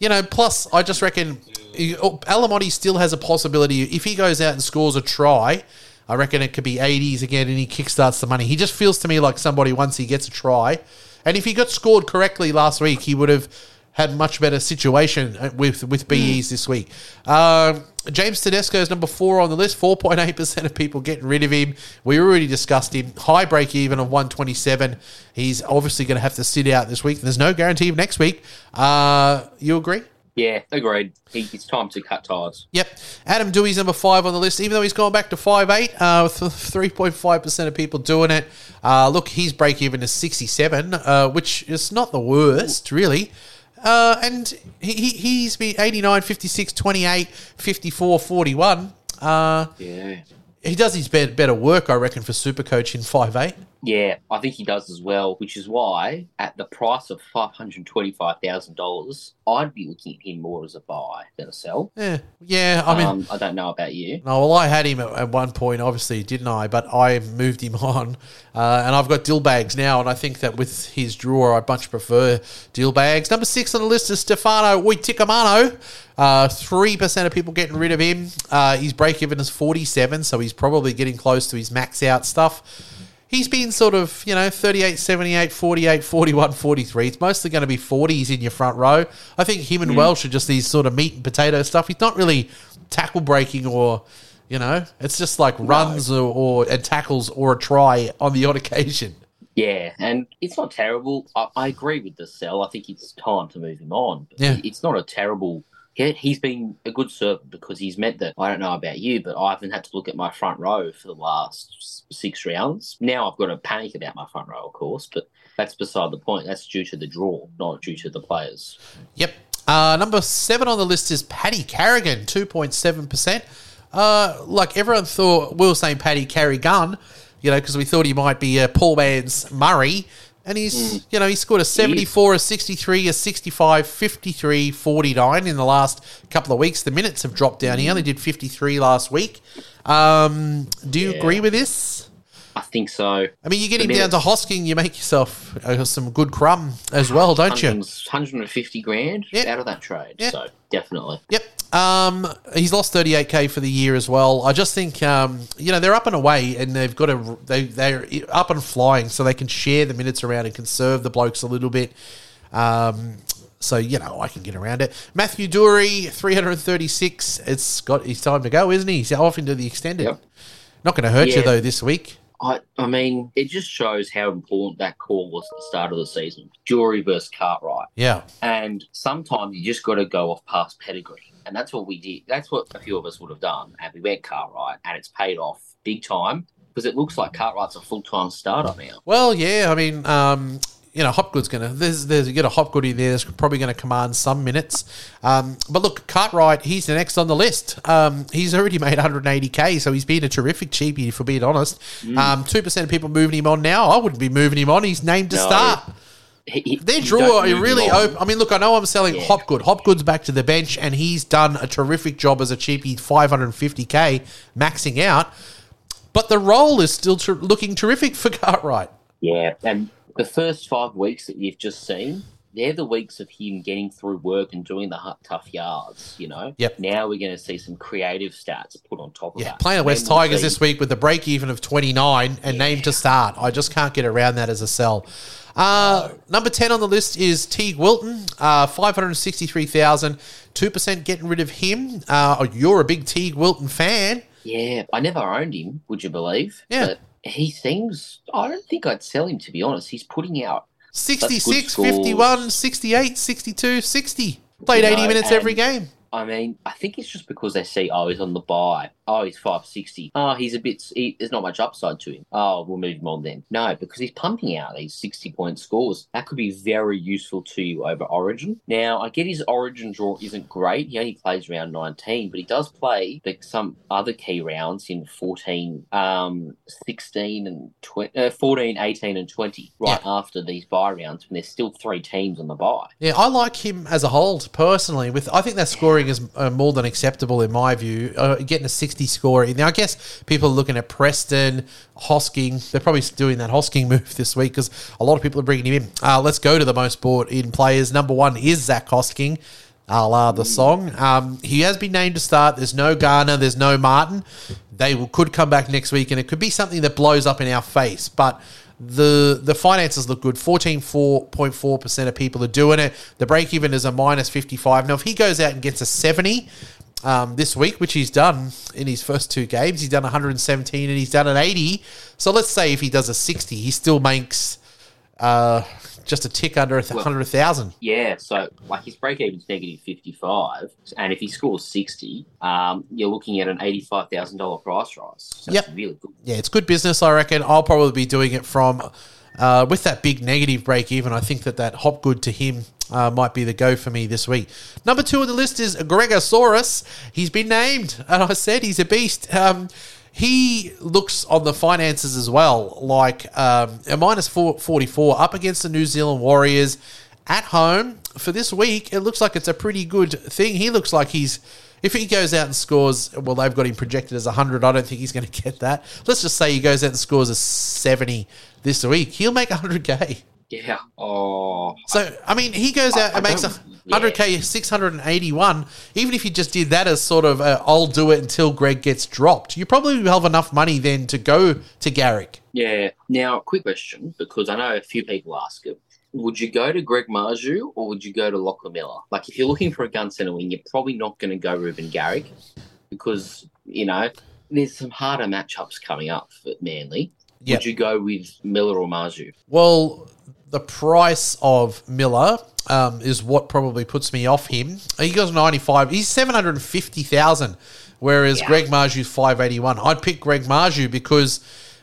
you know, plus I just reckon Alamoti still has a possibility. If he goes out and scores a try, I reckon it could be 80s again and he kickstarts the money. He just feels to me like somebody once he gets a try. And if he got scored correctly last week, he would have had much better situation uh, with with BEs this week. Um, James Tedesco is number four on the list. Four point eight percent of people getting rid of him. We already discussed him. High break even of one twenty seven. He's obviously going to have to sit out this week. There's no guarantee of next week. Uh, you agree? Yeah, agreed. He, it's time to cut ties. Yep. Adam Dewey's number five on the list, even though he's gone back to five eight. Uh, three point five percent of people doing it. Uh, look, his break even is sixty seven, uh, which is not the worst, really. Uh, and he, he, he's been 89, 56, 28, 54, 41. Uh, Yeah. he does his better work, I reckon, for Supercoach in five eight. Yeah, I think he does as well, which is why at the price of $525,000, I'd be looking at him more as a buy than a sell. Yeah, yeah. I mean, um, I don't know about you. No, well, I had him at, at one point, obviously, didn't I? But I moved him on, uh, and I've got deal bags now. And I think that with his drawer, I much prefer deal bags. Number six on the list is Stefano Utoikamanu. Uh, Three percent of people getting rid of him. Uh, his break even is forty-seven, so he's probably getting close to his max out stuff. He's been sort of, you know, 38, 78, 48, 41, 43. It's mostly going to be 40s in your front row. I think him and hmm. Welsh are just these sort of meat and potato stuff. He's not really tackle breaking or, you know, it's just like runs or, or and tackles or a try on the odd occasion. Yeah, and it's not terrible. I, I agree with the sell. I think it's time to move him on. But Yeah. It's not a terrible. Yeah, he's been a good servant because he's meant that. I don't know about you, but I haven't had to look at my front row for the last six rounds. Now I've got to panic about my front row, of course, but that's beside the point. That's due to the draw, not due to the players. Yep. Uh, number seven on the list is Paddy Carrigan, 2.7%. Uh, like everyone thought, we were saying Paddy Carrigan, you know, because we thought he might be uh, Paul Man's Murray. And he's, you know, he scored a 74, a 63, a 65, 53, 49 in the last couple of weeks. The minutes have dropped down. He only did 53 last week. Um, do you Yeah. agree with this? I think so. I mean, you're getting down to Hosking, you make yourself uh, some good crumb as well, don't you? 150 grand Yeah. out of that trade. Yeah. So definitely. Yep. Um, he's lost 38k for the year as well. I just think um, you know they're up and away, and they've got to they they're up and flying, so they can share the minutes around and conserve the blokes a little bit. Um, So, you know, I can get around it. Matthew Doorey, 336. It's got his time to go, isn't he? He's off into the extended. Yep. Not going to hurt you, though, this week. I, I mean, it just shows how important that call was at the start of the season. Doorey versus Cartwright. Yeah. And sometimes you just got to go off past pedigree. And that's what we did. That's what a few of us would have done. And we went Cartwright, and it's paid off big time because it looks like Cartwright's a full time starter now. Well, yeah, I mean, um, you know, Hopgood's going to, there's, there's, you got a Hopgood in there that's probably going to command some minutes. Um, but look, Cartwright, he's the next on the list. Um, he's already made 180k, so he's been a terrific cheapie, for being honest. Mm. Um, 2% of people moving him on now. I wouldn't be moving him on. He's named to No. start. He- he- Their draw are really open. I mean, look, I know I'm selling Yeah. Hopgood. Hopgood's back to the bench, and he's done a terrific job as a cheapie, 550k, maxing out. But the role is still ter- looking terrific for Cartwright. Yeah, and the first five weeks that you've just seen, they're the weeks of him getting through work and doing the tough yards. You know. Yep. Now we're going to see some creative stats put on top of Yeah, that. playing the Wests Tigers this week with the break even of 29 and named to start. I just can't get around that as a sell. Uh, number 10 on the list is Teig Wilton, uh, 563,000. 2% getting rid of him. Uh, you're a big Teig Wilton fan. Yeah, I never owned him. Would you believe? Yeah. But he seems. I don't think I'd sell him to be honest. He's putting out. 66, 51, 68, 62, 60. Played You 80 minutes every game. I mean, I think it's just because they see, oh, he's on the buy. Oh, he's five sixty. Oh, he's a bit. He, there's not much upside to him. Oh, we'll move him on then. No, because he's pumping out these sixty point scores. That could be very useful to you over Origin. Now, I get his Origin draw isn't great. He only plays round nineteen, but he does play the, some other key rounds in 14, um, 16 and 20, uh, 14, 18 and twenty. Right after these buy rounds, when there's still three teams on the buy. Yeah, I like him as a hold personally. With I think that scoring is uh, more than acceptable in my view. Uh, getting a sixty score. Now I guess people are looking at Preston, Hosking. They're probably doing that Hosking move this week because a lot of people are bringing him in. Uh, let's go to the most bought in players. Number one is Zac Hosking. A la the song. Um, he has been named to start. There's no Garner. There's no Martin. They will, could come back next week, and it could be something that blows up in our face. But the the finances look good. Fourteen four point four percent of people are doing it. The break even is a minus fifty five. Now, if he goes out and gets a seventy um, this week, which he's done in his first two games, he's done one hundred and seventeen, and he's done an eighty. So let's say if he does a sixty, he still makes uh, just a tick under a th- Well- hundred thousand. Yeah, so like his break even's negative fifty five, and if he scores sixty, um, you're looking at an eighty five thousand dollar price rise. So Yep. really good. Yeah, it's good business. I reckon. I'll probably be doing it from uh, with that big negative break even. I think that that Hopgood to him uh, might be the go for me this week. Number two on the list is Gregosaurus. He's been named, and I said he's a beast. Um, he looks on the finances as well, like um, a minus four, 44 up against the New Zealand Warriors at home for this week. It looks like it's a pretty good thing. He looks like he's if he goes out and scores, well, they've got him projected as 100. I don't think he's going to get that. Let's just say he goes out and scores a 70 this week. He'll make 100K. Yeah. Oh, So, I mean, he goes out I and makes a 100K, 681. Even if you just did that as sort of, i I'll do it until Greg gets dropped, you probably will have enough money then to go to Garrick. yeah. Now, quick question because I know a few people ask it. Would you go to Greg Marzhew or would you go to Lachlan Miller? Like, if you're looking for a gun centre wing, you're probably not going to go Reuben Garrick because you know there's some harder matchups coming up for Manly. Yep. Would you go with Miller or Marzhew? Well, the price of Miller um, is what probably puts me off him. He goes 95. He's 750,000, whereas Yeah. Greg Marzhew's 581. I'd pick Greg Marzhew because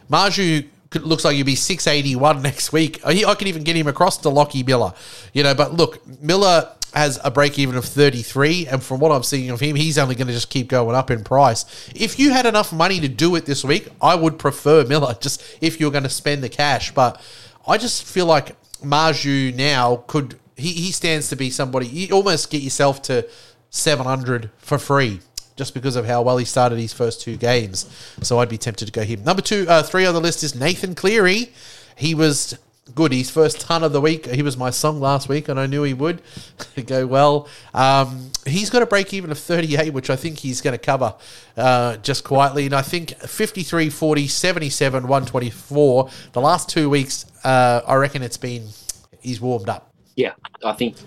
Marzhew could, looks like he'd be 681 next week. I, I could even get him across to Lockie Miller. You know, but look, Miller has a break even of 33 and from what I'm seeing of him he's only going to just keep going up in price. If you had enough money to do it this week, I would prefer Miller just if you're going to spend the cash, but I just feel like Marzhew now could he, he stands to be somebody you almost get yourself to 700 for free just because of how well he started his first two games. So I'd be tempted to go him. Number two, uh, three on the list is Nathan Cleary. He was good. His first ton of the week. He was my song last week, and I knew he would go well. Um, he's got a break even of 38, which I think he's going to cover uh, just quietly. And I think 53, 40, 77, 124. The last two weeks, uh, I reckon it's been, he's warmed up. Yeah, I think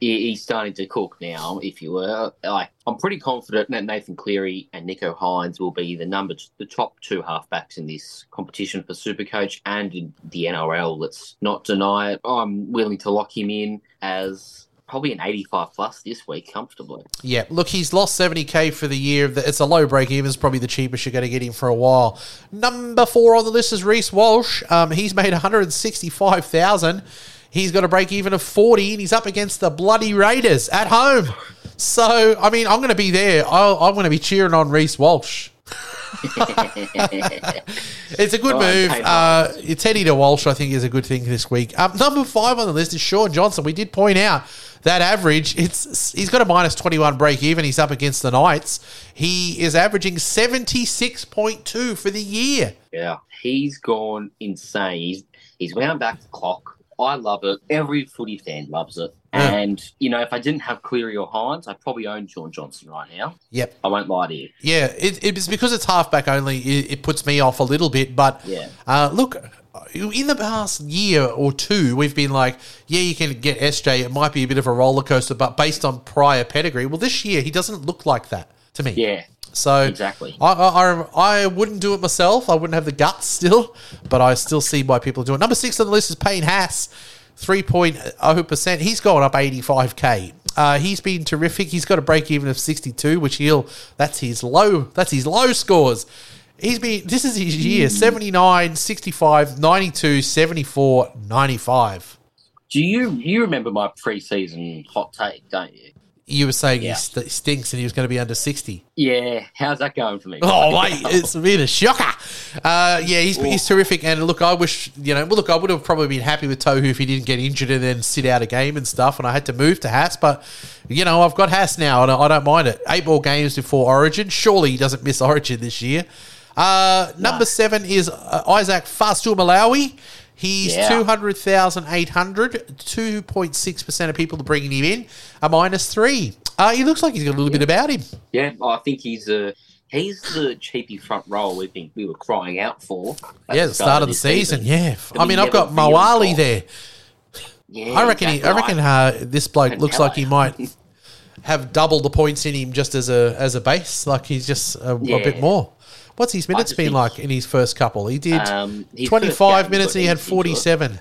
he's starting to cook now. If you were like, I'm pretty confident that Nathan Cleary and Nicho Hynes will be the number, the top two halfbacks in this competition for Supercoach and in the NRL. Let's not deny it. I'm willing to lock him in as probably an 85 plus this week comfortably. Yeah, look, he's lost 70k for the year. It's a low break even. It's probably the cheapest you're going to get him for a while. Number four on the list is Reece Walsh. Um, he's made 165,000. He's got a break even of 40, and he's up against the bloody Raiders at home. So, I mean, I'm going to be there. I'll, I'm going to be cheering on Reece Walsh. It's a good right, move. Uh, Teddy to Walsh, I think, is a good thing this week. Um, number five on the list is Sean Johnson. We did point out that average. It's he's got a minus twenty one break even. He's up against the Knights. He is averaging seventy six point two for the year. Yeah, he's gone insane. He's he's wound back the clock. I love it. Every footy fan loves it. Yeah. And you know, if I didn't have Cleary or Hynes, I probably own Sean Johnson right now. Yep. I won't lie to you. Yeah, it, it's because it's halfback only. It, it puts me off a little bit, but Yeah. uh, look, in the past year or two, we've been like, yeah, you can get SJ. It might be a bit of a roller coaster, but based on prior pedigree, well, this year he doesn't look like that to me. Yeah, So exactly. I, I, I- I wouldn't do it myself. I wouldn't have the guts still, but I still see why people do it. Number six on the list is Payne Haas, 3.0%. He's gone up 85k. Uh, he's been terrific. He's got a break even of 62, which he'll that's his low that's his low scores. He's been this is his year 79, 65, 92, 74, 95. Do you you remember my preseason hot take? Don't you? You were saying Yeah. he st- stinks and he was going to be under 60. Yeah. How's that going for me? Oh, mate, it's been a shocker. Uh, yeah, he's, he's terrific. And look, I wish, you know, well, look, I would have probably been happy with Tohu if he didn't get injured and then sit out a game and stuff. And I had to move to Haas. But, you know, I've got Haas now and I don't mind it. Eight more games before Origin. Surely he doesn't miss Origin this year. Uh, number seven is uh, Isaac Fastu Malawi. He's Yeah. 200,800. 2.6% of people are bringing him in. A minus three. Uh, he looks like he's got a little bit about him. Yeah, I think he's a he's the cheapy front row we think we were crying out for. Yeah, the start of the this season. Yeah, I mean, I've got Mawali there. Yeah, I reckon. He, I reckon uh, this bloke looks like he might have double the points in him just as a as a base. Like he's just a, a bit more. What's his minutes been like in his first couple? He did Um, his twenty first five game, minutes and he had eased into it. forty seven.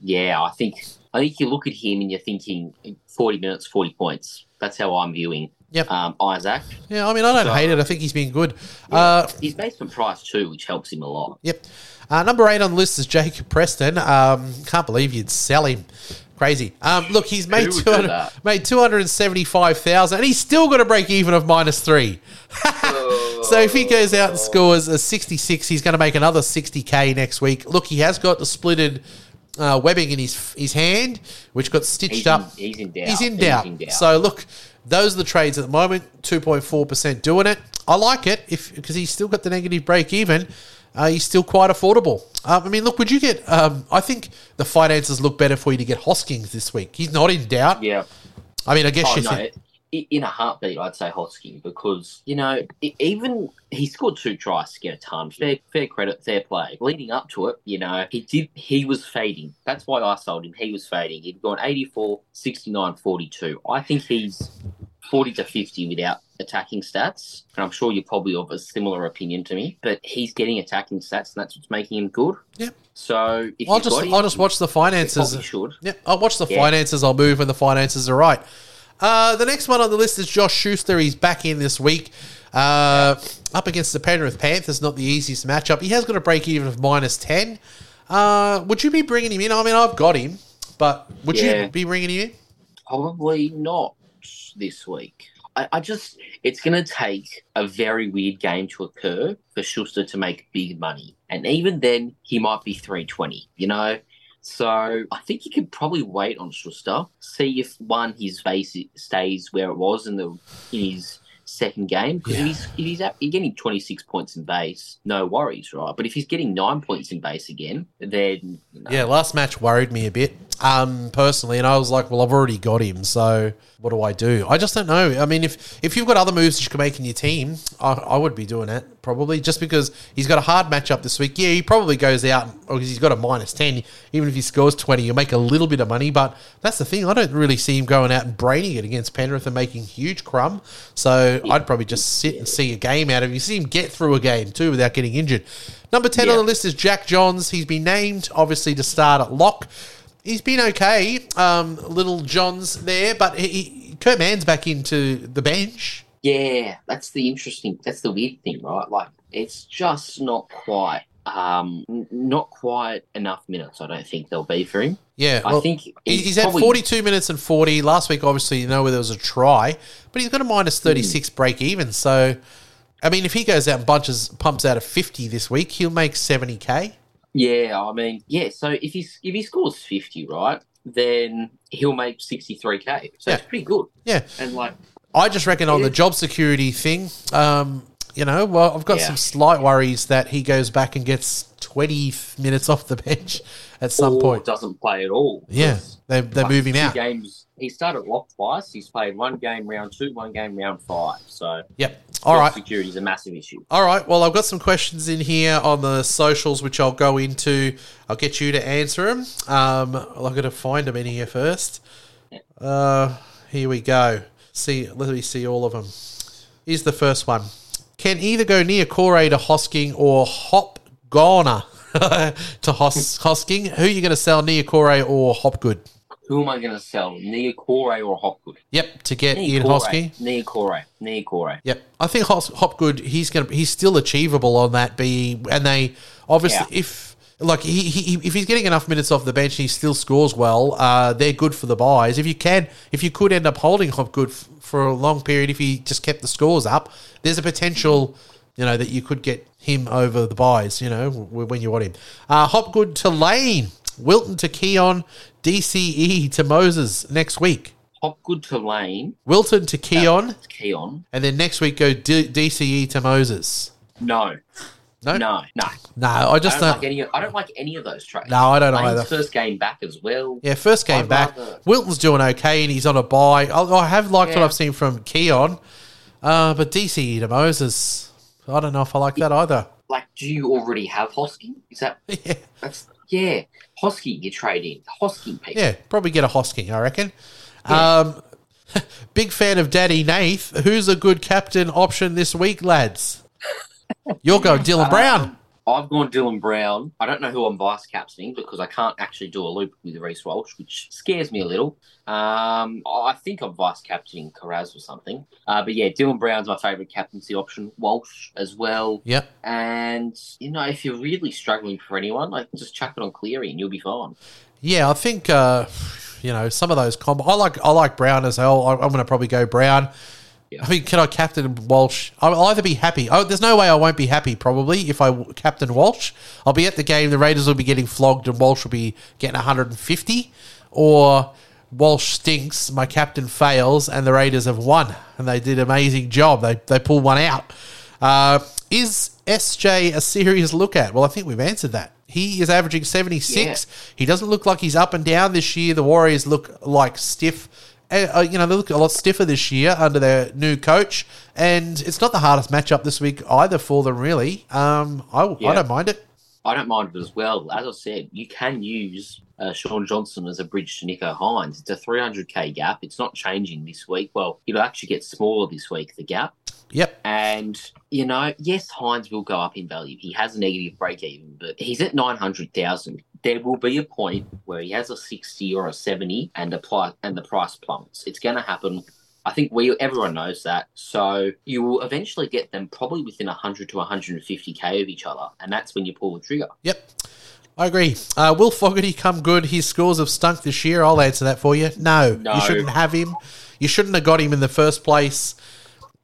Yeah, I think I think you look at him and you're thinking forty minutes, forty points. That's how I'm viewing. Yep. Um, Isaac. Yeah, I mean, I don't So- hate it. I think he's been good. Uh, He's made some price too, which helps him a lot. Yep. Uh, number eight on the list is Jacob Preston. Um, can't believe you'd sell him. Crazy. Um, look, he's made two hundred made two hundred and seventy five thousand, and he's still got a break even of minus three. so if he goes out and scores a sixty six, he's going to make another sixty k next week. Look, he has got the splitted uh, webbing in his his hand, which got stitched He's up. in, he's in doubt. He's in doubt. So look, those are the trades at the moment. Two point four percent doing it. I like it if because he's still got the negative break even. Uh, he's still quite affordable. Um, I mean, look, would you get? Um, I think the finances look better for you to get Hoskins this week. He's not in doubt. yeah. I mean, I guess Oh, you no, think. In a heartbeat, I'd say Hosking because you know even he scored two tries to get a ton. Fair, fair credit, fair play. Leading up to it, you know, he did. He was fading. That's why I sold him. He was fading. He'd gone 84, 69, 42. I think he's 40 to 50 without attacking stats. And I'm sure you're probably of a similar opinion to me, but he's getting attacking stats, and that's what's making him good. Yep. So if I'll just him, I'll just watch the finances. should. Yep, I'll watch the Yeah. finances. I'll move when the finances are right. Uh, the next one on the list is Josh Schuster. He's back in this week. Uh, up against the Penrith Panthers, not the easiest matchup. He has got a break even of minus 10. Uh, would you be bringing him in? I mean, I've got him, but would Yeah. you be bringing him in? Probably not this week. I, I just, it's going to take a very weird game to occur for Schuster to make big money. And even then, he might be 320, you know? So I think you could probably wait on Schuster, see if one, his base stays where it was in the in his second game. Because Yeah. if he's, if he's at, he's getting 26 points in base, no worries, right? But if he's getting nine points in base again, then, know, Yeah, last match worried me a bit. um, personally, and I was like, well, I've already got him, so what do I do? I just don't know. I mean, if if you've got other moves that you can make in your team, I, I would be doing it probably just because he's got a hard matchup this week. Yeah, he probably goes out or he's got a minus ten. Even if he scores twenty, you'll make a little bit of money. But that's the thing. I don't really see him going out and braining it against Penrith and making huge crumb. So I'd probably just sit and see a game out of him. You see him get through a game too without getting injured. Number ten on the list is Jack Johns. He's been named obviously to start at lock. He's been okay, um, little Johns there, but he, Kurt Mann's back into the bench. Yeah, that's the interesting. That's the weird thing, right? Like, it's just not quite, um, n- not quite enough minutes. I don't think there'll be for him. Yeah, I think he- he's he's had probably- 42 minutes and 40 last week. Obviously, you know where there was a try, but he's got a minus Hmm. 36 break even. So, I mean, if he goes out and bunches pumps out of 50 this week, he'll make 70k. Yeah, I mean, yeah. So if he if he scores fifty, right, then he'll make sixty three k. So Yeah. it's pretty good. Yeah, And like, I just reckon on the job security thing, um, you know, well, I've got Yeah. some slight worries that he goes back and gets 20 minutes off the bench at some or point. doesn't play at all. Yeah, they, they're like, moving out. Games. He started lock twice. He's played one game round two, one game round five. So Yep. All right. security is a massive issue. All right. Well, I've got some questions in here on the socials, which I'll go into. I'll get you to answer them. Um, I've got to find them in here first. Uh, here we go. See, let me see all of them. Here's the first one. Can either go Niukore to Hosking or Hop Goner to Hos- Hosking? Who are you going to sell Niukore or Hopgood? Who am I going to sell? Niukore or Hopgood? Yep, to get Nia Ian Corey. Hosking. Niukore. Nia Corey. Yep, I think Hopgood. He's gonna. He's still achievable on that Be and they obviously Yeah. if like he, he if he's getting enough minutes off the bench, and he still scores well. Uh, they're good for the buys. If you can, if you could end up holding Hopgood f- for a long period, if he just kept the scores up, there's a potential, you know, that you could get him over the buys. You know, w- when you want him. Uh, Hopgood to Lane, Wilton to Keon, DCE to Moses next week. Hopgood to Lane. Wilton to Keon, Keon. and then next week go D- DCE to Moses. No. No, no, No. No. I I just don't don't. like any. I don't like any of those trades. No, I don't Lane's either. First game back as well. yeah, first game I'd back. rather- Wilton's doing okay, and he's on a buy. I, I have liked what I've seen from Keon, uh, but DCE to Moses, I don't know if I like that either. Like, do you already have Hosking? Is that yeah, that's yeah? Hosking you trade in Hosking people. yeah, probably get a Hosking, I reckon. Yeah. Um, big fan of Daddy Nath. Who's a good captain option this week, lads? You're going Dylan Brown. I've gone Dylan Brown. I don't know who I'm vice captaining because I can't actually do a loop with Reece Walsh, which scares me a little. Um, I think I'm vice captaining Carraz or something. Uh, but yeah, Dylan Brown's my favourite captaincy option. Walsh as well. Yep. And you know, if you're really struggling for anyone, like just chuck it on Cleary and you'll be fine. Yeah, I think uh, you know some of those combo. I like I like Brown as well. I, I'm going to probably go Brown. Yeah. I mean, can I captain Walsh? I'll either be happy. Oh, there's no way I won't be happy. Probably if I w- captain Walsh, I'll be at the game. The Raiders will be getting flogged, and Walsh will be getting 150. Or Walsh stinks. My captain fails, and the Raiders have won, and they did an amazing job. They they pulled one out. Uh, is SJ a serious look at? Well, I think we've answered that. He is averaging 76. He doesn't look like he's up and down this year. The Warriors look like stiff. Uh, you know, they look a lot stiffer this year under their new coach. And it's not the hardest matchup this week either for them, really. Um, I, I don't mind it. I don't mind it as well. As I said, you can use uh, Sean Johnson as a bridge to Nicho Hynes. It's a 300k gap. It's not changing this week. Well, it'll actually get smaller this week, the gap. Yep. And, you know, yes, Hynes will go up in value. He has a negative break even, but he's at 900,000. There will be a point where he has a 60 or a 70 and, apply, and the price plummets. It's going to happen. I think we everyone knows that. So you will eventually get them probably within 100 to 150k of each other. And that's when you pull the trigger. Yep. I agree. Uh, will Fogarty come good? His scores have stunk this year. I'll answer that for you. No, No. you shouldn't have him. You shouldn't have got him in the first place.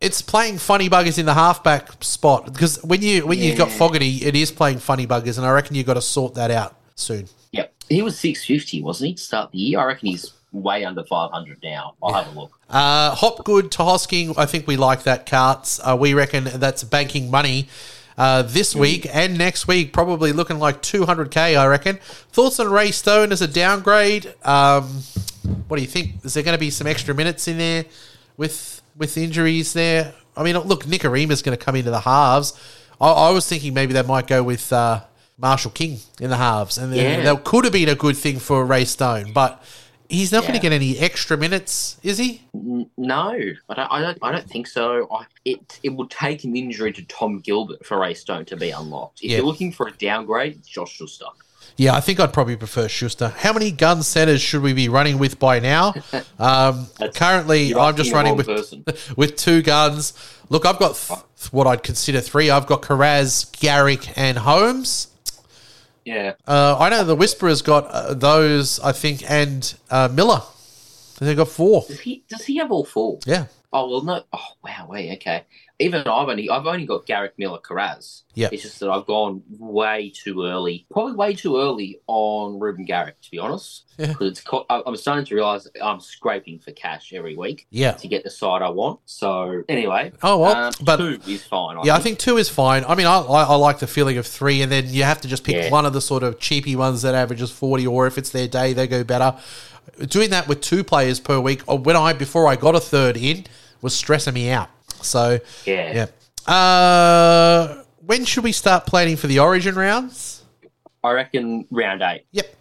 It's playing funny buggers in the halfback spot because when you when you've got Yeah. Fogarty, it is playing funny buggers, and I reckon you've got to sort that out soon. Yep. He was 650, wasn't he, to start the year? I reckon he's way under 500 now. I'll have a look. Uh, Hopgood to Hosking, I think we like that, Carts. Uh, we reckon that's banking money. uh, this week and next week, probably looking like 200k, I reckon. Thoughts on Ray Stone as a downgrade? Um, what do you think? Is there going to be some extra minutes in there with with injuries there? I mean, look, Nikorima's going to come into the halves. I, I was thinking maybe they might go with uh, Marshall King in the halves, and Yeah. that could have been a good thing for Ray Stone, but he's not going to get any extra minutes, is he? No, I don't. I don't. I don't think so. I, it it would take an injury to Tom Gilbert for Ray Stone to be unlocked. If Yeah. you're looking for a downgrade, it's Josh Schuster. Yeah, I think I'd probably prefer Schuster. How many gun centers should we be running with by now? Um, currently, I'm just running with person. with two guns. Look, I've got th- what I'd consider three. I've got Carraz, Garrick, and Holmes. Yeah, Uh, I know the Whisperer's got uh, those, I think, and uh, Miller. They've got four. does he does he have all four? Yeah. Oh well, no. Oh wow, wait, okay. Even I've only I've only got Garrick Miller Carraz. Yeah. It's just that I've gone way too early, probably way too early on Reuben Garrick, to be honest. Yeah. Because it's co- I- I'm starting to realize I'm scraping for cash every week Yeah. to get the side I want. So anyway, Oh, well, um, but- two is fine. Yeah, I think two is fine. I mean, I, I, I like the feeling of three, and then you have to just pick Yeah. one of the sort of cheapy ones that averages 40, or if it's their day, they go better. Doing that with two players per week, or when I, before I got a third in, was stressing me out. So, Yeah. yeah. Uh, when should we start planning for the origin rounds? I reckon round eight. Yep.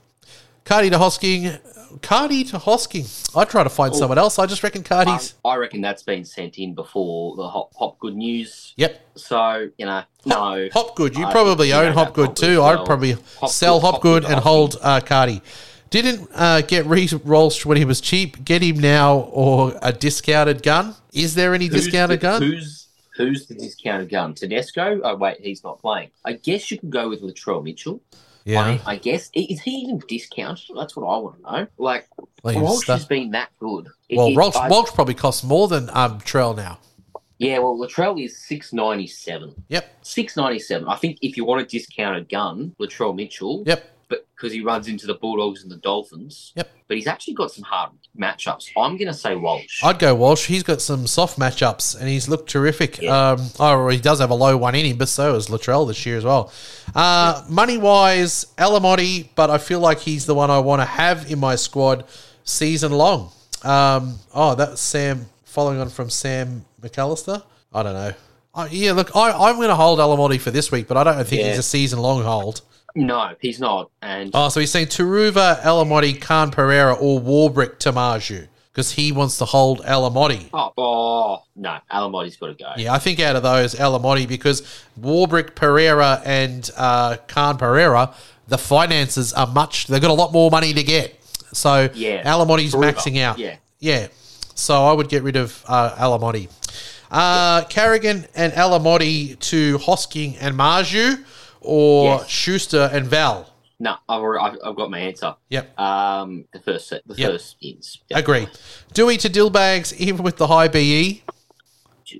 Cardi to Hosking. Cardi to Hosking. I try to find someone else. I just reckon I, Cardi's. I reckon that's been sent in before the hop, hop good news. Yep. So you know, no. Hop Good. You I probably own Hopgood probably too. I'd probably Hopgood- sell Hopgood Hopgood and hold uh, Cardi. Didn't uh, get Reece Walsh when he was cheap. Get him now or a discounted gun. Is there any Who's discounted the, gun? Who's who's the discounted gun? Tedesco? Oh wait, he's not playing. I guess you can go with Latrell Mitchell. Yeah. I, I guess is he even discounted? That's what I want to know. Like he's Walsh has been that good. It- well, it- Walsh, I- Walsh probably costs more than um, Trell now. yeah, well, Latrell is six ninety seven. Yep. Six ninety seven. I think if you want a discounted gun, Latrell Mitchell. Yep. Because he runs into the Bulldogs and the Dolphins. Yep. But he's actually got some hard matchups. I'm going to say Walsh. I'd go Walsh. He's got some soft matchups and he's looked terrific. Yeah. Um, oh, he does have a low one in him, but so has Latrell this year as well. Uh, Money wise, Alamoti, but I feel like he's the one I want to have in my squad season long. Um, oh, that's Sam following on from Sam McAllister. I don't know. Uh, yeah, look, I, I'm going to hold Alamoti for this week, but I don't think Yeah. he's a season long hold. No, he's not. And Oh, so he's saying Taruva, Alamoti, Khan Pereira, or Warbrick Tamaju because he wants to hold Alamoti. oh, oh no, Alamoti's got to go. Yeah, I think out of those, Alamoti, because Warbrick, Pereira, and uh, Khan Pereira, the finances are much, they've got a lot more money to get. So Yeah. Alamoti's Taruva, maxing out. yeah. Yeah. So I would get rid of uh, Alamoti. Uh, Carrigan and Alamoti to Hosking and Marzhew, or Yes. Schuster and Val. No, I've, already, I've, got my answer. Yep. Um, the first set, the Yep. first ins. Agree. Dewey to Dillbags, even with the high? BE.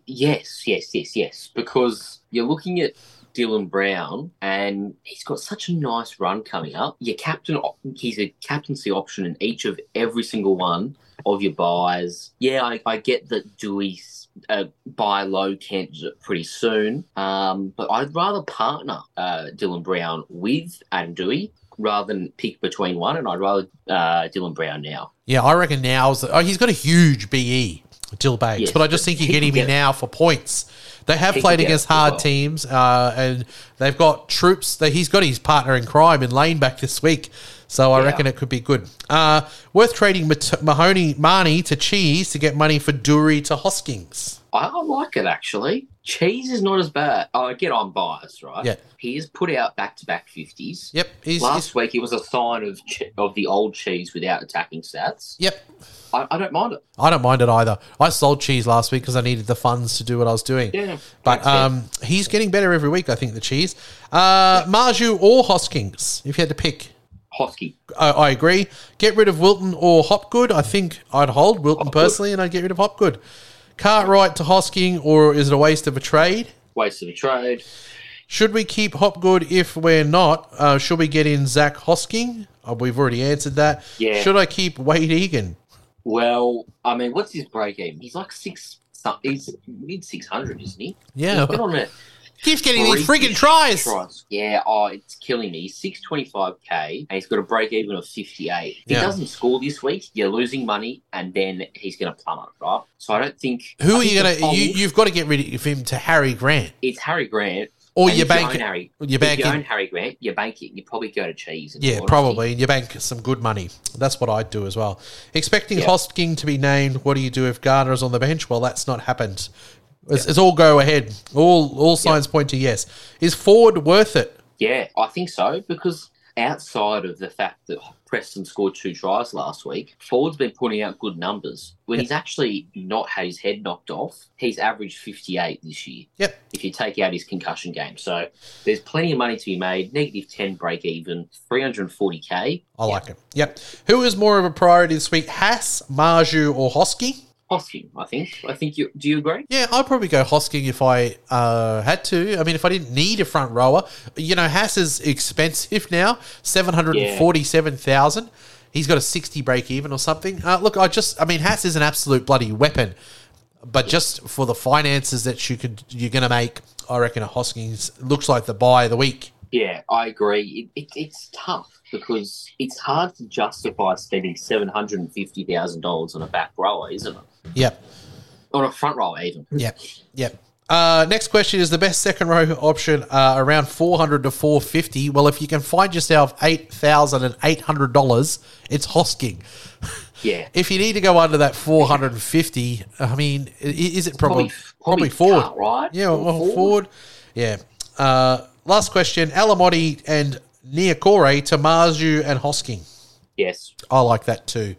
Yes, yes, yes, yes. Because you're looking at Dylan Brown, and he's got such a nice run coming up. Your captain, he's a captaincy option in each of every single one of your buys. Yeah, I, I get that Dewey's uh, buy low can't pretty soon, um, but I'd rather partner uh, Dylan Brown with Adam Dewey rather than pick between one, and I'd rather uh, Dylan Brown now. Yeah, I reckon now's. Oh, he's got a huge BE, Dillbags, Yes, but I just think you're getting me get- now for points. They have played against hard well. teams, uh, and they've got troops. That he's got his partner in crime in lane back this week, so I Yeah. reckon it could be good. Uh, worth trading Mahoney Marnie to Cheese to get money for Doorey to Hoskings. I, like it actually. Cheese is not as bad. Oh, again, I'm biased, right? Yeah. He has put out back to back 50s. Yep, he's, Last he's week, it was a sign of che- of the old cheese without attacking stats. yep. I, I don't mind it. I don't mind it either. I sold Cheese last week because I needed the funds to do what I was doing. Yeah. But um, he's getting better every week, I think, the cheese. Uh, Marzhew or Hoskins, if you had to pick. Hosky. I, I agree. Get rid of Wilton or Hopgood. I think I'd hold Wilton Hopgood. personally, and I'd get rid of Hopgood. Cartwright to Hosking, or is it a waste of a trade? Waste of a trade. Should we keep Hopgood if we're not? Uh, should we get in Zac Hosking? Uh, we've already answered that. Yeah. Should I keep Wayde Egan? Well, I mean, what's his break even? He's like six. He's mid six hundred, isn't he? Yeah. He's been on a Keeps getting these friggin' tries. Tries. Yeah, oh, it's killing me. He's 625k and he's got a break even of 58. If Yeah. he doesn't score this week, you're losing money and then he's going to plummet, right? So I don't think. Who I are you gonna? You, you've got to get rid of him to Harry Grant, It's Harry Grant. or and you if you bank. own Harry. You If bank you own Harry Grant, you bank it. You probably go to cheese. Yeah, probably. And you bank some good money. That's what I'd do as well. Expecting Yeah. Hosking to be named. What do you do if Garner is on the bench? Well, that's not happened. It's, it's all go ahead. All all signs point to yes. Is Ford worth it? Yeah, I think so because outside of the fact that Preston scored two tries last week, Ford's been putting out good numbers. When Yeah. he's actually not had his head knocked off, he's averaged 58 this year. Yep. If you take out his concussion game. So there's plenty of money to be made. Negative 10 break even, 340k. I like it. Yep. Who is more of a priority this week? Haas, Marzhew, or Hosking? Hosking, I think. I think you do you agree? Yeah, I'd probably go Hosking if I uh, had to. I mean, if I didn't need a front rower, you know, Haas is expensive now, seven hundred and forty-seven thousand. He's got a sixty break even or something. Uh, look, I just, I mean, Haas is an absolute bloody weapon, but just for the finances that you could, you're going to make, I reckon a Hoskins looks like the buy of the week. Yeah, I agree. It, it, it's tough because it's hard to justify spending $750,000 on a back rower, isn't it? Yep. On a front row even. Yep. Yep. Uh, next question is the best second row option uh, around 400 to 450. Well, if you can find yourself $8,800, it's Hosking. Yeah. If you need to go under that 450, I mean, is it probably probably, forward? cut, right? Yeah, well, forward. Yeah. Uh, last question: Alamoti and Niukore to Marzhew and Hosking. Yes. I like that too.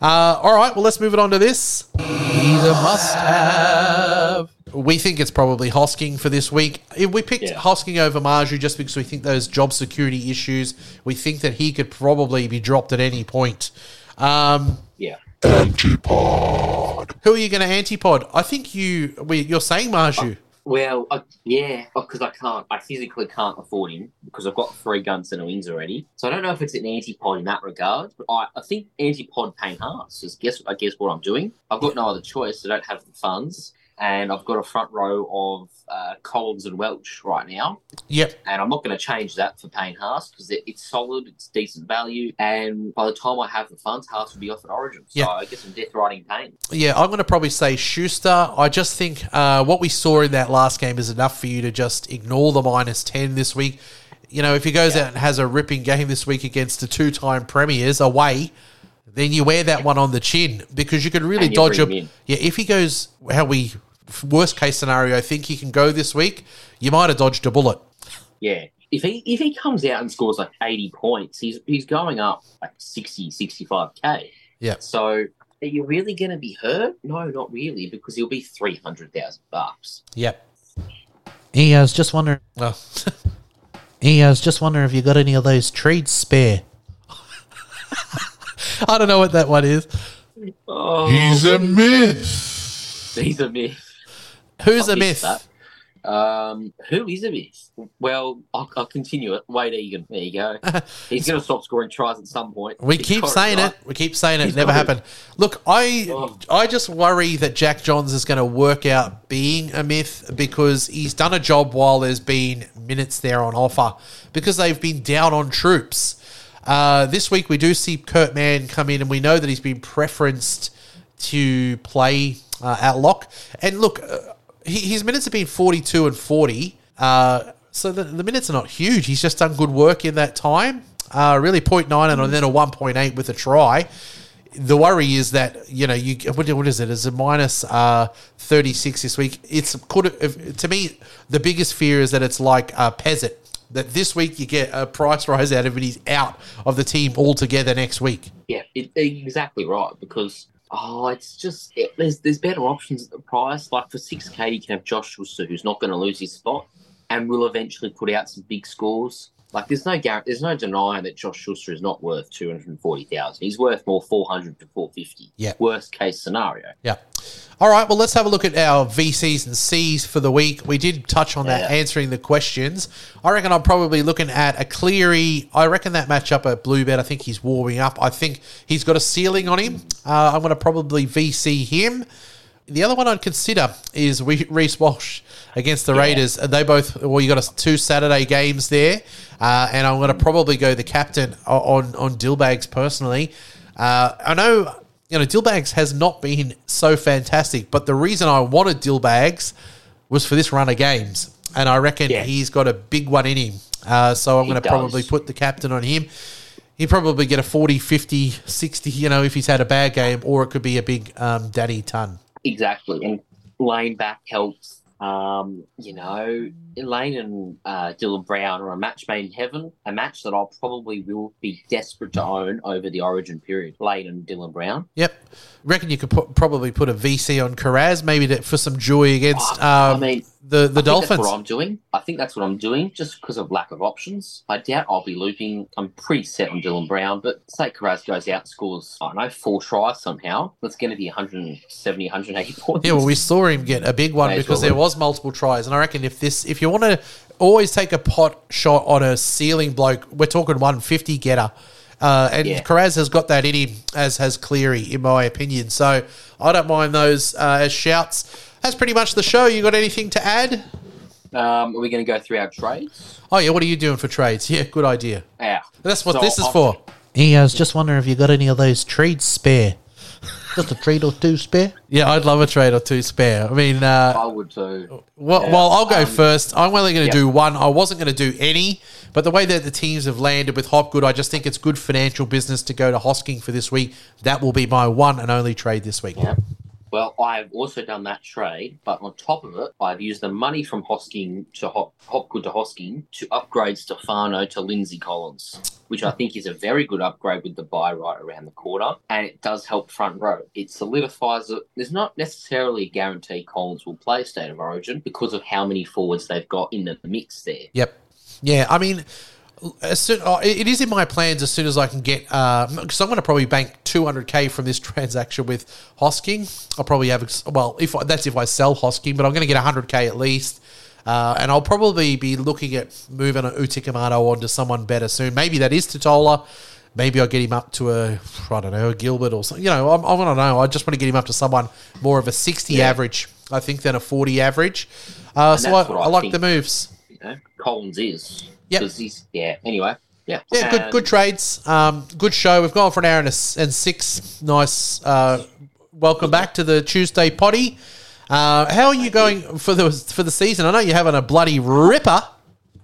Uh, all right, well, let's move it on to this. He's a must have. We think it's probably Hosking for this week. If we picked Yeah. Hosking over Marzhew just because we think those job security issues, we think that he could probably be dropped at any point. Um, Yeah. who are you going to antipod? I think you we, you're saying Marzhew. Well, I, yeah, because I can't, I physically can't afford him because I've got three guns and wings already. So I don't know if it's an antipod in that regard, but I, I think antipod Payne Haas is guess I guess what I'm doing. I've got no other choice. I don't have the funds, and I've got a front row of uh, Collins and Welch right now. Yep. and I'm not going to change that for Payne Haas because it, it's solid, it's decent value, and by the time I have the funds, Haas will be off at Origin. So Yeah. I guess I'm death riding Payne. Yeah, I'm going to probably say Schuster. I just think uh, what we saw in that last game is enough for you to just ignore the minus 10 this week. You know, if he goes out and has a ripping game this week against the two time premiers away, then you wear that one on the chin because you could really you dodge a. him in. Yeah, if he goes how we, worst case scenario, think he can go this week, you might have dodged a bullet. Yeah. If he if he comes out and scores like 80 points, he's he's going up like 60, 65k. Yeah. So are you really going to be hurt? No, not really, because he'll be 300,000 bucks. Yep. Hey, I was just wondering. Oh. Hey, I was just wondering if you got any of those trades spare. I don't know what that one is. Oh, He's a myth. he's a myth. Who's I a missed myth? that. Um, who is a myth? Well, I'll, I'll continue it. Wayde Egan. There you go. He's going to stop scoring tries at some point. We He's keep saying right. it. We keep saying it. He's never got it. happened. Look, I Oh. I just worry that Jack Johns is going to work out being a myth because he's done a job while there's been minutes there on offer because they've been down on troops. Uh, this week we do see Kurt Mann come in, and we know that he's been preferenced to play uh, at lock. And look, uh, he, his minutes have been 42 and 40. Uh, so the, the minutes are not huge. He's just done good work in that time. Uh, really 0.9 and then a 1.8 with a try. The worry is that you know you what, what is it? Is it minus uh, 36 this week? It's could if, to me the biggest fear is that it's like uh, Peasant that this week you get a price rise out of it. He's out of the team altogether next week. Yeah, it, exactly right. Because oh, it's just it, there's there's better options at the price. Like for six k, you can have Josh Schuster, who's not going to lose his spot, and will eventually put out some big scores. Like there's no there's no denying that Josh Schuster is not worth two hundred and forty thousand. He's worth more four hundred to four fifty. Yeah. Worst case scenario. Yeah. All right. Well, let's have a look at our VCs and Cs for the week. We did touch on that, answering the questions. I reckon I'm probably looking at a Cleary. I reckon that matchup at Bluebet. I think he's warming up. I think he's got a ceiling on him. Uh, I'm going to probably VC him. The other one I'd consider is we- Reece Walsh against the Raiders. They both, well, you got a, two Saturday games there. Uh, and I'm going to probably go the captain on, on Dillbags personally. Uh, I know, you know, Dillbags has not been so fantastic, but the reason I wanted Dillbags was for this run of games. And I reckon Yeah. he's got a big one in him. Uh, so I'm going to probably put the captain on him. He'd probably get a 40, 50, 60, you know, if he's had a bad game, or it could be a big um, daddy ton. Exactly. And lane back helps. Um, you know, Lane and uh, Dylan Brown are a match made in heaven, a match that I'll probably will be desperate to own over the origin period. Lane and Dylan Brown. Yep. Reckon you could put, probably put a VC on Carraz, maybe to, for some joy against Oh, I um, mean, the, the I think Dolphins. That's what I'm doing. I think that's what I'm doing just because of lack of options. I doubt I'll be looping. I'm pretty set on Dylan Brown, but say Carras goes out scores, I don't know, four tries somehow. That's going to be 170, 180 points. Yeah, well, we saw him get a big one May because well there was multiple tries, and I reckon if this, if you want to always take a pot shot on a ceiling bloke, we're talking 150 getter. Uh, and Yeah. Carraz has got that in him, as has Cleary, in my opinion. So I don't mind those uh, as shouts. That's pretty much the show. You got anything to add? Um, are we going to go through our trades? Oh yeah, what are you doing for trades? Yeah, good idea. Yeah. That's what So this is I'll- for. Hey, I was just wondering if you got any of those trades spare. Just a trade or two spare. Yeah, I'd love a trade or two spare. I mean, uh, I would too. Well, Yeah, well, I'll go um, first. I'm only going to yeah. do one. I wasn't going to do any, but the way that the teams have landed with Hopgood, I just think it's good financial business to go to Hosking for this week. That will be my one and only trade this week. Yeah. Well, I've also done that trade, but on top of it, I've used the money from Hosking to Hop, Hopgood to Hosking to upgrade Stefano to Lindsay Collins, which I hmm. think is a very good upgrade with the buy right around the corner, and it does help front row. It solidifies it. There's not necessarily a guarantee Collins will play State of Origin because of how many forwards they've got in the mix there. Yep. Yeah, I mean, as soon, oh, it is in my plans as soon as I can get, because I'm going to probably bank 200k from this transaction with Hosking. I'll probably have, well, if I, that's if I sell Hosking, but I'm going to get 100k at least. Uh, and I'll probably be looking at moving an Utoikamanu onto someone better soon. Maybe that is Tatola. Maybe I'll get him up to a, I don't know, a Gilbert or something. You know, I'm, I don't know. I just want to get him up to someone more of a 60 Yeah. average, I think, than a 40 average. Uh, so I, I I like the moves. Know, Collins is. Yep. he's, yeah, anyway. Yeah. Yeah, good good trades. Um, good show. We've gone for an hour and, a and six. Nice. Uh, welcome back to the Tuesday potty. Uh, how are you going for the for the season? I know you're having a bloody ripper.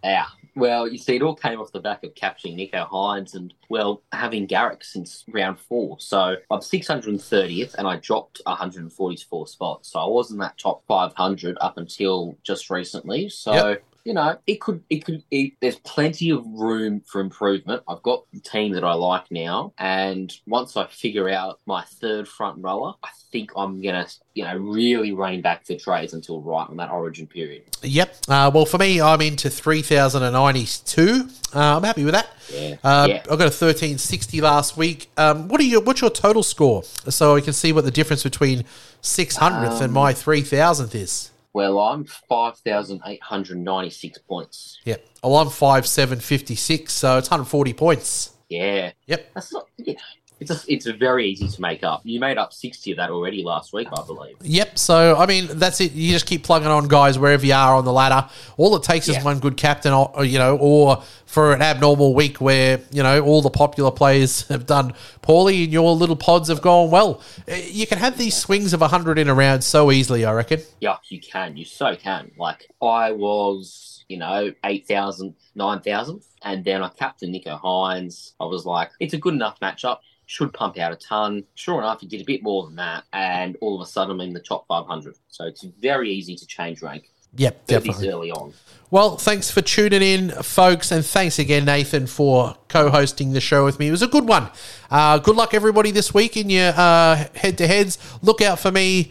Yeah. Well, you see, it all came off the back of capturing Nicho Hynes and, well, having Garrick since round four. So I'm 630th and I dropped 144 spots. So I was in that top 500 up until just recently. So. Yep. You know, it could, it could, it, there's plenty of room for improvement. I've got the team that I like now. And once I figure out my third front rower, I think I'm going to, you know, really rein back the trades until right on that origin period. Yep. Uh, well, for me, I'm into three thousand and ninety two. Uh, I'm happy with that. Yeah. Uh, yeah. I got a thirteen sixty last week. Um, what are your what's your total score? So I can see what the difference between six hundredth and Um, my three thousandth is. Well, I'm 5,896 points. Yep. Well, I'm five seven fifty six, so it's hundred forty points. Yeah. Yep. That's not, you know, it's, a, it's very easy to make up. You made up 60 of that already last week, I believe. Yep. So I mean, that's it. You just keep plugging on guys wherever you are on the ladder. All it takes is one good captain, or, you know, or for an abnormal week where you know all the popular players have done poorly and your little pods have gone well. Eh, You can have these swings of hundred in a round so easily. I reckon. Yeah, you can. You so can. Like, I was, you know, 8,000, 9,000. And then I captained Nicho Hynes. I was like, it's a good enough matchup. Should pump out a ton. Sure enough, he did a bit more than that. And all of a sudden, I'm in the top 500. So it's very easy to change rank. Yep, definitely. early on. Well, thanks for tuning in, folks, and thanks again, Nathan, for co-hosting the show with me. It was a good one. Uh, good luck, everybody, this week in your uh, head-to-heads. Look out for me.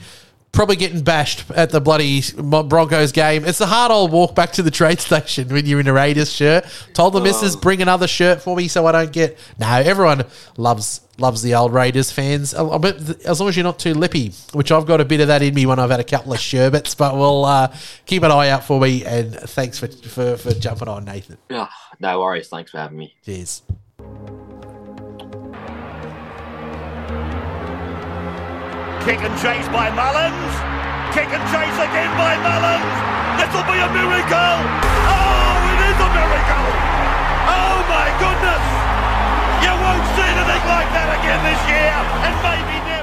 Probably getting bashed at the bloody Broncos game. It's a hard old walk back to the trade station when you're in a Raiders shirt. Told the missus bring another shirt for me so I don't get. No, everyone loves loves the old Raiders fans. Bit- As long as you're not too lippy, which I've got a bit of that in me when I've had a couple of sherbets. But we'll uh, keep an eye out for me. And thanks for for, for jumping on, Nathan. Ah, no worries. Thanks for having me. Cheers. Kick and chase by Mullins. Kick and chase again by Mullins. This will be a miracle. Oh, it is a miracle. Oh my goodness. You won't see anything like that again this year, and maybe never.